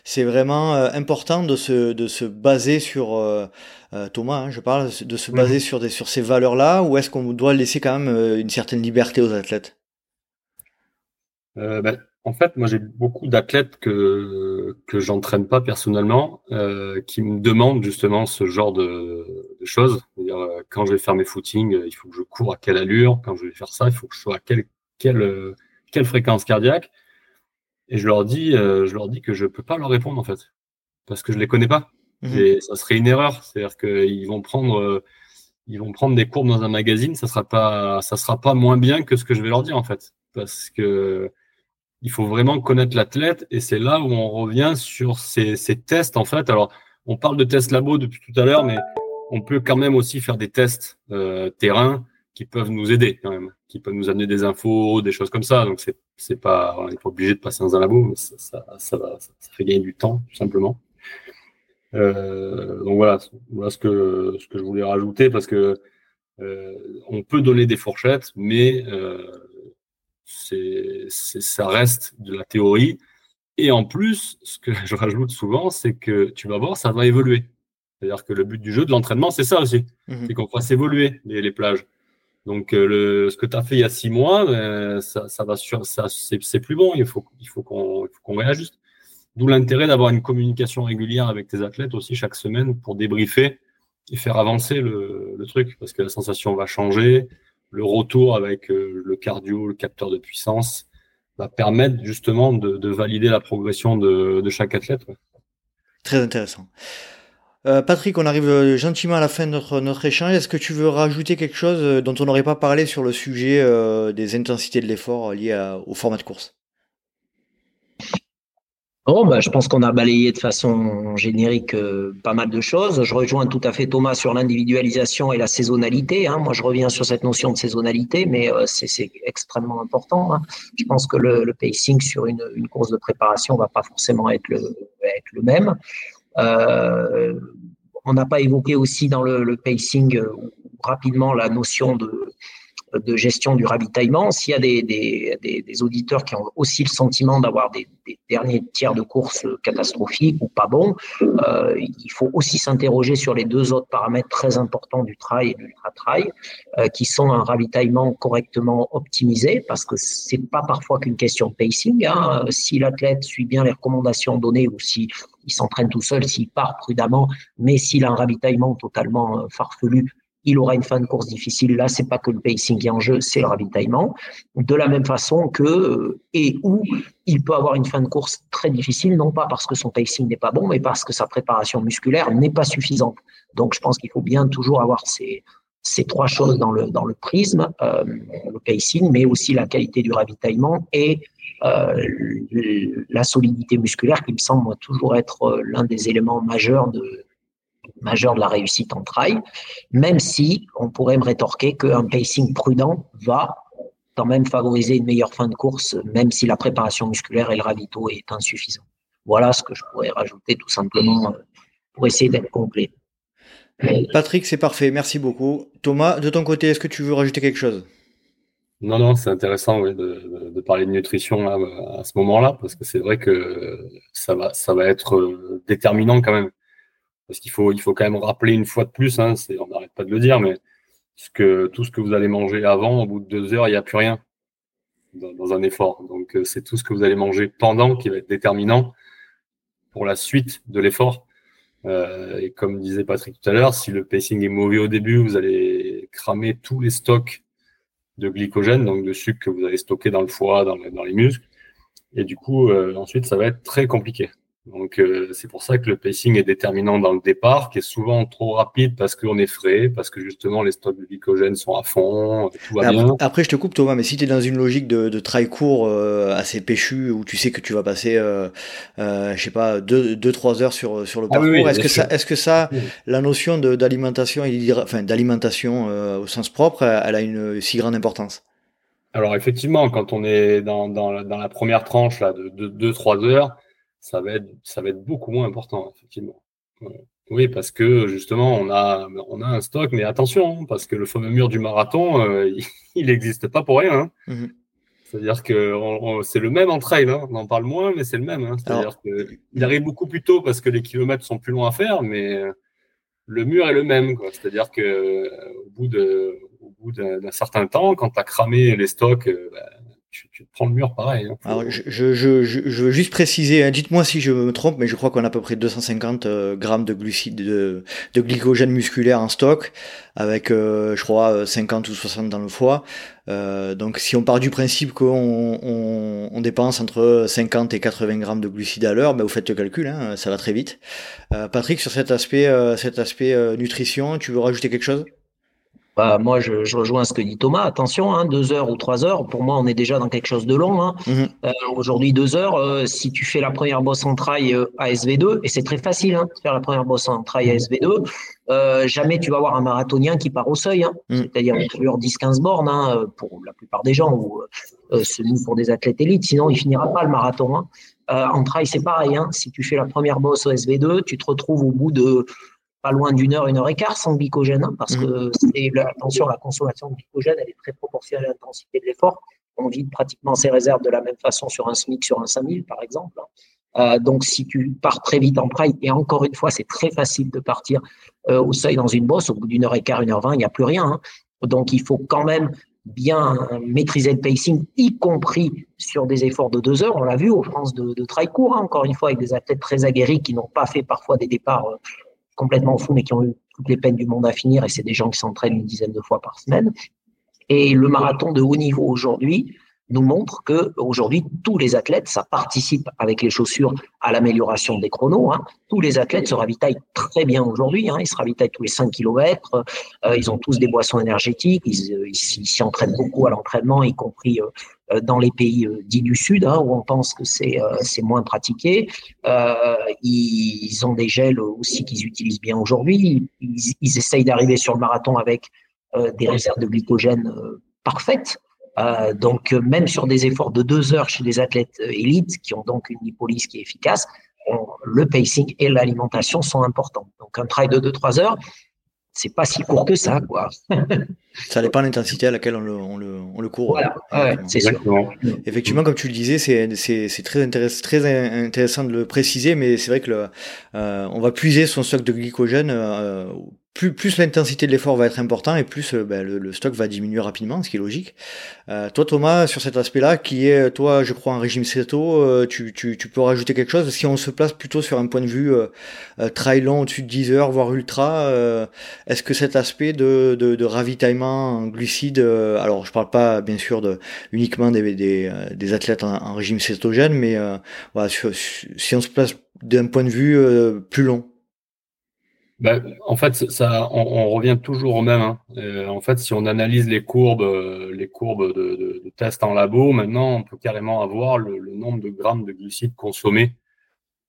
c'est vraiment important de se, de se baser sur, Thomas, hein, je parle, de se baser sur, des, sur ces valeurs-là, ou est-ce qu'on doit laisser quand même une certaine liberté aux athlètes? Ben, en fait, moi, j'ai beaucoup d'athlètes que que j'entraîne pas personnellement, euh, qui me demandent justement ce genre de, choses. Euh, quand je vais faire mes footings, il faut que je cours à quelle allure? Quand je vais faire ça, il faut que je sois à quelle quelle quelle fréquence cardiaque? Et je leur dis, euh, je leur dis que je peux pas leur répondre en fait, parce que je les connais pas. Mhm. Et ça serait une erreur. C'est-à-dire qu'ils vont prendre ils vont prendre des courbes dans un magazine, ça sera pas ça sera pas moins bien que ce que je vais leur dire en fait, parce que il faut vraiment connaître l'athlète et c'est là où on revient sur ces, tests en fait. Alors, on parle de tests labo depuis tout à l'heure, mais on peut quand même aussi faire des tests euh, terrain qui peuvent nous aider quand même, qui peuvent nous amener des infos, des choses comme ça. Donc c'est c'est pas, on n'est pas obligé de passer dans un labo, mais ça, ça, ça, va, ça, fait gagner du temps tout simplement. Euh, donc voilà, voilà ce que ce que je voulais rajouter parce que euh, on peut donner des fourchettes, mais euh, c'est, ça reste de la théorie. Et en plus, ce que je rajoute souvent, c'est que tu vas voir, ça va évoluer. C'est-à-dire que le but du jeu, de l'entraînement, c'est ça aussi. Mhm. C'est qu'on fasse évoluer les, plages. Donc, euh, le, ce que tu as fait il y a six mois, ben, ça, va sur, ça, c'est, plus bon. Il faut, qu'on, réajuste. D'où l'intérêt d'avoir une communication régulière avec tes athlètes aussi chaque semaine pour débriefer et faire avancer le, le truc parce que la sensation va changer le retour avec euh, le cardio, le capteur de puissance, va permettre justement de, valider la progression de, chaque athlète. Très intéressant. Euh, Patrick, on arrive euh, gentiment à la fin de notre, échange. Est-ce que tu veux rajouter quelque chose dont on n'aurait pas parlé sur le sujet des intensités de l'effort liées au format de course? Oh, bah, je pense qu'on a balayé de façon générique euh, pas mal de choses. Je rejoins tout à fait Thomas sur l'individualisation et la saisonnalité. Hein. Moi, je reviens sur cette notion de saisonnalité, mais euh, c'est extrêmement important. Hein. Je pense que le, pacing sur une, course de préparation va pas forcément être le même. Euh, on n'a pas évoqué aussi dans le, pacing euh, rapidement la notion de gestion du ravitaillement. S'il y a des, auditeurs qui ont aussi le sentiment d'avoir des, derniers tiers de course catastrophiques ou pas bons, euh, il faut aussi s'interroger sur les deux autres paramètres très importants du trail et de l'ultra-trail, qui sont un ravitaillement correctement optimisé, parce que c'est pas parfois qu'une question de pacing. Hein. Si l'athlète suit bien les recommandations données ou si il s'entraîne tout seul, s'il part prudemment, mais s'il a un ravitaillement totalement euh, farfelu, il aura une fin de course difficile. Là, c'est pas que le pacing qui est en jeu, c'est le ravitaillement. De la même façon que euh, et où il peut avoir une fin de course très difficile, non pas parce que son pacing n'est pas bon, mais parce que sa préparation musculaire n'est pas suffisante. Donc, je pense qu'il faut bien toujours avoir ces, ces trois choses dans le, dans le prisme, euh, le pacing, mais aussi la qualité du ravitaillement et euh, la solidité musculaire qui me semble toujours être l'un des éléments majeurs de, de la réussite en trail, même si on pourrait me rétorquer qu'un pacing prudent va quand même favoriser une meilleure fin de course, même si la préparation musculaire et le ravito est insuffisant. Voilà ce que je pourrais rajouter tout simplement euh, pour essayer d'être complet. Patrick, c'est parfait, merci beaucoup. Thomas, de ton côté, est-ce que tu veux rajouter quelque chose? Non, non, c'est intéressant de, parler de nutrition à ce moment-là, parce que c'est vrai que ça va, être euh, déterminant quand même parce qu'il faut, il faut quand même rappeler une fois de plus, hein, on n'arrête pas de le dire, mais tout ce que vous allez manger avant, au bout de deux heures, il n'y a plus rien dans, un effort. Donc, euh, c'est tout ce que vous allez manger pendant qui va être déterminant pour la suite de l'effort. Euh, et comme disait Patrick tout à l'heure, si le pacing est mauvais au début, vous allez cramer tous les stocks de glycogène, donc de sucre que vous allez stocker dans le foie, dans, les muscles. Et du coup, euh, ensuite, ça va être très compliqué. Donc euh, c'est pour ça que le pacing est déterminant dans le départ, qui est souvent trop rapide parce qu'on est frais, parce que justement les stocks de glycogène sont à fond, tout va après, bien. Après je te coupe Thomas, mais si tu es dans une logique de, de trail court euh, assez péchu, où tu sais que tu vas passer, euh, euh je sais pas, 2-3 deux, deux, trois heures sur, sur le ah parcours, est-ce que, ça, est-ce que ça, la notion d'alimentation, enfin d'alimentation au sens propre, elle a une si grande importance? Alors effectivement, quand on est dans, dans, dans la première tranche là, de 2-3 heures, ça va être, ça va être beaucoup moins important, effectivement. Oui, parce que justement, on a, on a un stock, mais attention, parce que le fameux mur du marathon, euh, il n'existe pas pour rien. Hein. Mhm. C'est-à-dire que c'est le même en trail, hein. on en parle moins, mais c'est le même. Hein. C'est-à-dire qu'il arrive beaucoup plus tôt parce que les kilomètres sont plus longs à faire, mais le mur est le même. C'est-à-dire que au bout d'un certain temps, quand tu as cramé les stocks, bah, prends le mur pareil. Hein. Alors, je, je, je, je, veux juste préciser, hein, dites-moi si je me trompe, mais je crois qu'on a à peu près 250 euh, grammes de glucides, de, de, glycogène musculaire en stock, avec, euh, je crois, 50 ou 60 dans le foie. Euh, donc, si on part du principe qu'on on, on, dépense entre 50 et 80 grammes de glucides à l'heure, ben vous faites le calcul, hein, ça va très vite. Patrick, sur cet aspect, cet aspect nutrition, tu veux rajouter quelque chose? Bah, moi, je, je, rejoins ce que dit Thomas. Attention, hein, deux heures ou trois heures, pour moi, on est déjà dans quelque chose de long. Hein. Mhm. Euh, Aujourd'hui, deux heures, euh, si tu fais la première bosse en trail euh, à SV2, et c'est très facile hein, de faire la première bosse en trail à SV2, euh, jamais tu vas avoir un marathonien qui part au seuil, hein. mhm. c'est-à-dire sur 10-15 bornes hein, pour la plupart des gens, ou euh, pour des athlètes élites, sinon il finira pas le marathon. Hein. en trail, c'est pareil. Hein. Si tu fais la première bosse au SV2, tu te retrouves au bout de pas loin d'une heure, une heure et quart sans glycogène, hein, parce que mmh. c'est, attention, la consommation de glycogène, elle est très proportionnelle à l'intensité de l'effort. On vide pratiquement ses réserves de la même façon sur un SMIC, sur un 5000, par exemple. Euh, donc, si tu pars très vite en trail, et encore une fois, c'est très facile de partir euh, au seuil dans une bosse, au bout d'une heure et quart, une heure vingt, il n'y a plus rien. Hein. Donc, il faut quand même bien maîtriser le pacing, y compris sur des efforts de deux heures. On l'a vu aux France de, de trail court, hein, encore une fois, avec des athlètes très aguerris qui n'ont pas fait parfois des départs euh, complètement fous, mais qui ont eu toutes les peines du monde à finir, et c'est des gens qui s'entraînent une dizaine de fois par semaine. Et le marathon de haut niveau aujourd'hui nous montre que aujourd'hui tous les athlètes, ça participe avec les chaussures à l'amélioration des chronos. Hein. Tous les athlètes se ravitaillent très bien aujourd'hui. Hein. Ils se ravitaillent tous les 5 km. Euh, ils ont tous des boissons énergétiques. Ils euh, s'y entraînent beaucoup à l'entraînement, y compris euh, euh, dans les pays euh, dits du Sud, hein, où on pense que c'est moins pratiqué. ils, ont des gels aussi qu'ils utilisent bien aujourd'hui. Ils, ils, essayent d'arriver sur le marathon avec des réserves de glycogène parfaites. Euh, donc, même sur des efforts de deux heures chez des athlètes élites, qui ont donc une lipolyse qui est efficace, le pacing et l'alimentation sont importants. Donc, un trail de 2-3 heures, c'est pas si court que ça, quoi. ça dépend de l'intensité à laquelle on le, on le, on le court. Voilà, ouais, c'est sûr. Effectivement, comme tu le disais, c'est, très, intéressant, très intéressant de le préciser, mais c'est vrai que le, euh, on va puiser son stock de glycogène euh, plus, plus l'intensité de l'effort va être important et plus euh, ben, le, stock va diminuer rapidement, ce qui est logique. Euh, toi Thomas, sur cet aspect-là, qui est toi, je crois, en régime CETO, euh, tu, tu, tu, peux rajouter quelque chose? Si on se place plutôt sur un point de vue euh, euh long au-dessus de 10 heures, voire ultra, est-ce que cet aspect de, de, de ravitaillement en glucides, alors je parle pas bien sûr de uniquement des, des, des athlètes en, régime cétogène, mais voilà, si on se place d'un point de vue plus long ben, en fait, ça, on, on, revient toujours au même. Hein. Euh, en fait, si on analyse les courbes, euh, les courbes de, de, de, tests en labo, maintenant, on peut carrément avoir le, le, nombre de grammes de glucides consommés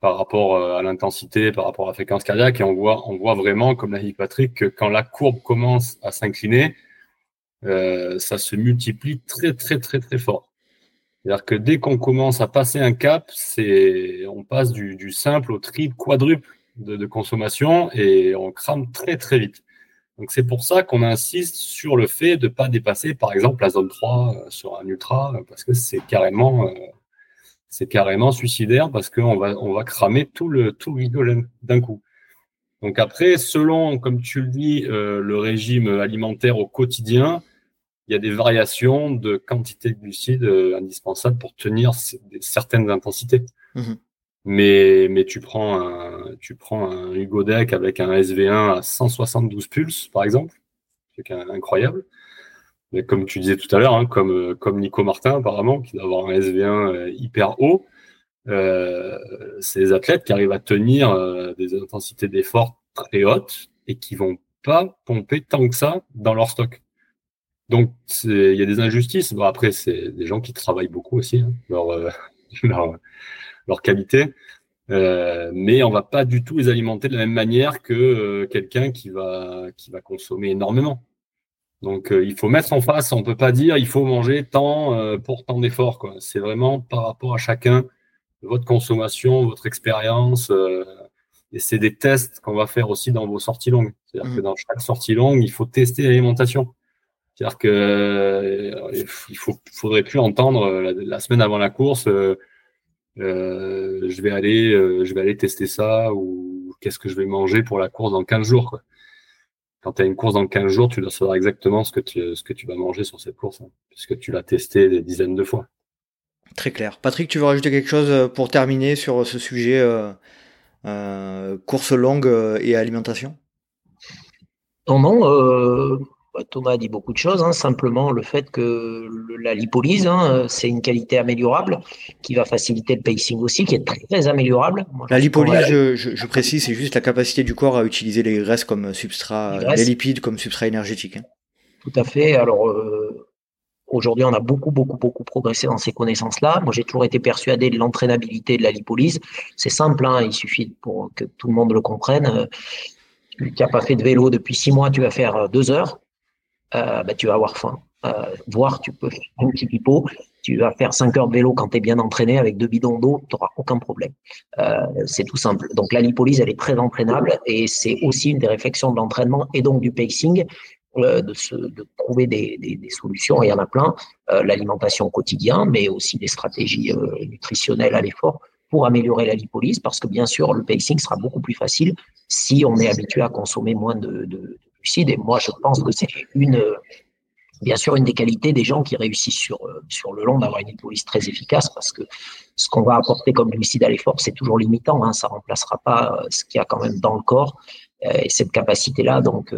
par rapport euh, à l'intensité, par rapport à la fréquence cardiaque, et on voit, on voit vraiment, comme l'a dit Patrick, que quand la courbe commence à s'incliner, euh, ça se multiplie très, très, très, très fort. C'est-à-dire que dès qu'on commence à passer un cap, c'est, on passe du, du simple au triple, quadruple de, consommation et on crame très très vite. Donc c'est pour ça qu'on insiste sur le fait de ne pas dépasser par exemple la zone 3 euh, sur un ultra parce que c'est carrément euh, c'est carrément suicidaire parce qu'on va on va cramer tout le tout le d'un coup. Donc après selon comme tu le dis euh, le régime alimentaire au quotidien, il y a des variations de quantité de glucides indispensables pour tenir certaines intensités. Mmh mais, mais tu prends un, tu prends un Hugo Deck avec un SV1 à 172 pulses, par exemple, c'est incroyable. Mais comme tu disais tout à l'heure, hein, comme, comme Nico Martin, apparemment, qui doit avoir un SV1 euh, hyper haut, euh, c'est des athlètes qui arrivent à tenir euh, des intensités d'effort très hautes et qui vont pas pomper tant que ça dans leur stock. Donc, il y a des injustices. Bon, après, c'est des gens qui travaillent beaucoup aussi. Hein, leur, leur qualité. Euh, mais on va pas du tout les alimenter de la même manière que euh, quelqu'un qui va qui va consommer énormément. Donc euh, il faut mettre en face, on peut pas dire il faut manger tant pour tant d'efforts quoi. C'est vraiment par rapport à chacun votre consommation, votre expérience et c'est des tests qu'on va faire aussi dans vos sorties longues. C'est-à-dire que mmh. dans chaque sortie longue, il faut tester l'alimentation. C'est-à-dire que euh, il faut, faudrait plus entendre la, semaine avant la course, je vais aller, je vais aller tester ça ou qu'est-ce que je vais manger pour la course dans 15 jours. Quand tu as une course dans 15 jours, tu dois savoir exactement ce que tu, ce que tu vas manger sur cette course, hein, puisque tu l'as testé des dizaines de fois. Très clair. Patrick, tu veux rajouter quelque chose euh, pour terminer sur ce sujet euh, euh, course longue et alimentation? Non, non. Thomas a dit beaucoup de choses. Hein. simplement, le fait que la lipolyse, hein, c'est une qualité améliorable qui va faciliter le pacing aussi, qui est très, améliorable. la lipolyse, je, précise, c'est juste la capacité du corps à utiliser les graisses comme substrat, les, lipides comme substrat énergétique. Hein. Tout à fait. Alors, Aujourd'hui, on a beaucoup, beaucoup, beaucoup progressé dans ces connaissances-là. Moi, j'ai toujours été persuadé de l'entraînabilité de la lipolyse. C'est simple, il suffit pour que tout le monde le comprenne. Tu n'as pas fait de vélo depuis six mois, tu vas faire euh, deux heures, euh, bah, tu vas avoir faim. Euh, voire, tu peux faire un petit pipeau. Tu vas faire cinq heures de vélo quand tu es bien entraîné avec deux bidons d'eau, tu n'auras aucun problème. Euh, c'est tout simple. Donc, la lipolyse, elle est très entraînable et c'est aussi une des réflexions de l'entraînement et donc du pacing euh, de, se, de, trouver des, des, des, solutions, il y en a plein, euh, l'alimentation au quotidien, mais aussi des stratégies euh, nutritionnelles à l'effort pour améliorer la lipolyse, parce que bien sûr, le pacing sera beaucoup plus facile si on est habitué à consommer moins de, de, Et moi, je pense que c'est une, bien sûr, une des qualités des gens qui réussissent sur, sur le long d'avoir une lipolyse très efficace, parce que ce qu'on va apporter comme glucides à l'effort, c'est toujours limitant, hein, ça remplacera pas ce qu'il y a quand même dans le corps et cette capacité-là. Donc,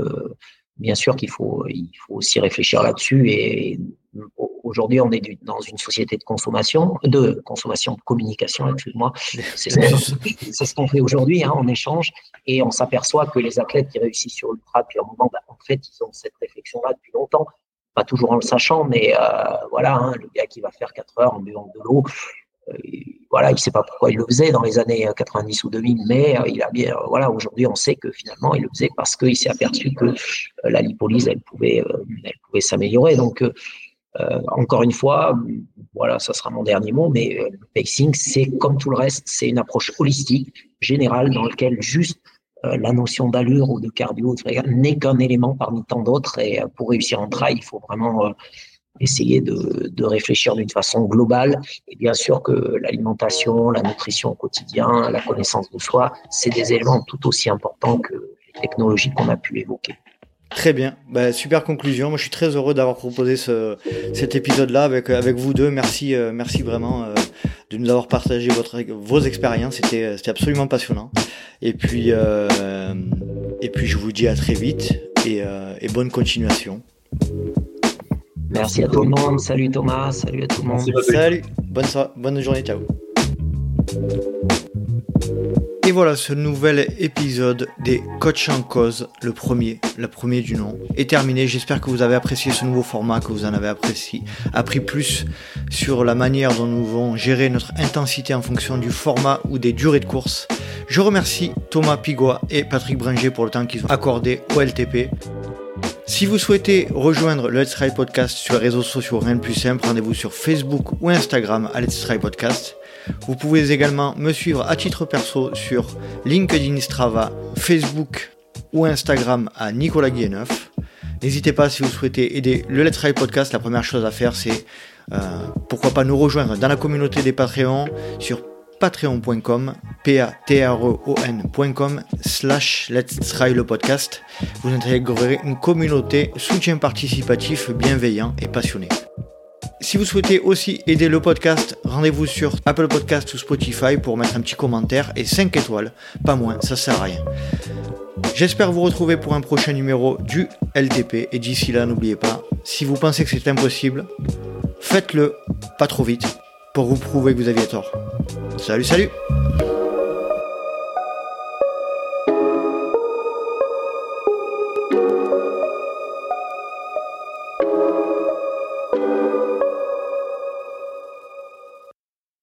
bien sûr qu'il faut, il faut aussi réfléchir là-dessus. Et aujourd'hui, on est dans une société de consommation, de consommation, de communication, excuse-moi. C'est ce qu'on fait aujourd'hui, hein, on échange et on s'aperçoit que les athlètes qui réussissent sur Ultra, puis un moment, bah, en fait, ils ont cette réflexion-là depuis longtemps. Pas toujours en le sachant, mais euh, voilà, hein, le gars qui va faire 4 heures en buvant de l'eau, euh, voilà, il ne sait pas pourquoi il le faisait dans les années 90 ou 2000, mais euh, il a bien, voilà, aujourd'hui on sait que finalement il le faisait parce qu'il s'est aperçu que euh, la lipolyse, elle pouvait, elle pouvait s'améliorer. Donc encore une fois, voilà, ça sera mon dernier mot, mais le pacing, c'est comme tout le reste, c'est une approche holistique, générale, dans laquelle juste la notion d'allure ou de cardio n'est qu'un élément parmi tant d'autres. Et pour réussir un trail, il faut vraiment essayer de, de réfléchir d'une façon globale. Et bien sûr que l'alimentation, la nutrition au quotidien, la connaissance de soi, c'est des éléments tout aussi importants que les technologies qu'on a pu évoquer. Très bien, bah, super conclusion. Moi, je suis très heureux d'avoir proposé ce, cet épisode-là avec avec vous deux. Merci, euh, merci vraiment euh, de nous avoir partagé votre vos expériences. C'était c'était absolument passionnant. Et puis euh, et puis je vous dis à très vite et, et bonne continuation. Merci à tout le monde. Salut Thomas. Salut à tout le monde. Salut. Bonne, bonne journée. Ciao. Voilà, ce nouvel épisode des Coach en cause, le premier, le premier du nom, est terminé. J'espère que vous avez apprécié ce nouveau format, que vous en avez apprécié, appris plus sur la manière dont nous devons gérer notre intensité en fonction du format ou des durées de course. Je remercie Thomas Pigois et Patrick Bringer pour le temps qu'ils ont accordé au LTP. Si vous souhaitez rejoindre le Let's Try Podcast sur les réseaux sociaux, rien de plus simple, rendez-vous sur Facebook ou Instagram à Let's Try Podcast. Vous pouvez également me suivre à titre perso sur LinkedIn Strava, Facebook ou Instagram à Nicolas Guilleneuf. N'hésitez pas si vous souhaitez aider le Let's Try Podcast, la première chose à faire c'est euh, pourquoi pas nous rejoindre dans la communauté des Patreons sur patreon.com, p a e slash let's try le podcast. Vous intégrerez une communauté soutien participatif bienveillant et passionné. Si vous souhaitez aussi aider le podcast, rendez-vous sur Apple Podcast ou Spotify pour mettre un petit commentaire et 5 étoiles, pas moins, ça sert à rien. J'espère vous retrouver pour un prochain numéro du LDP et d'ici là n'oubliez pas, si vous pensez que c'est impossible, faites-le pas trop vite pour vous prouver que vous aviez tort. Salut, salut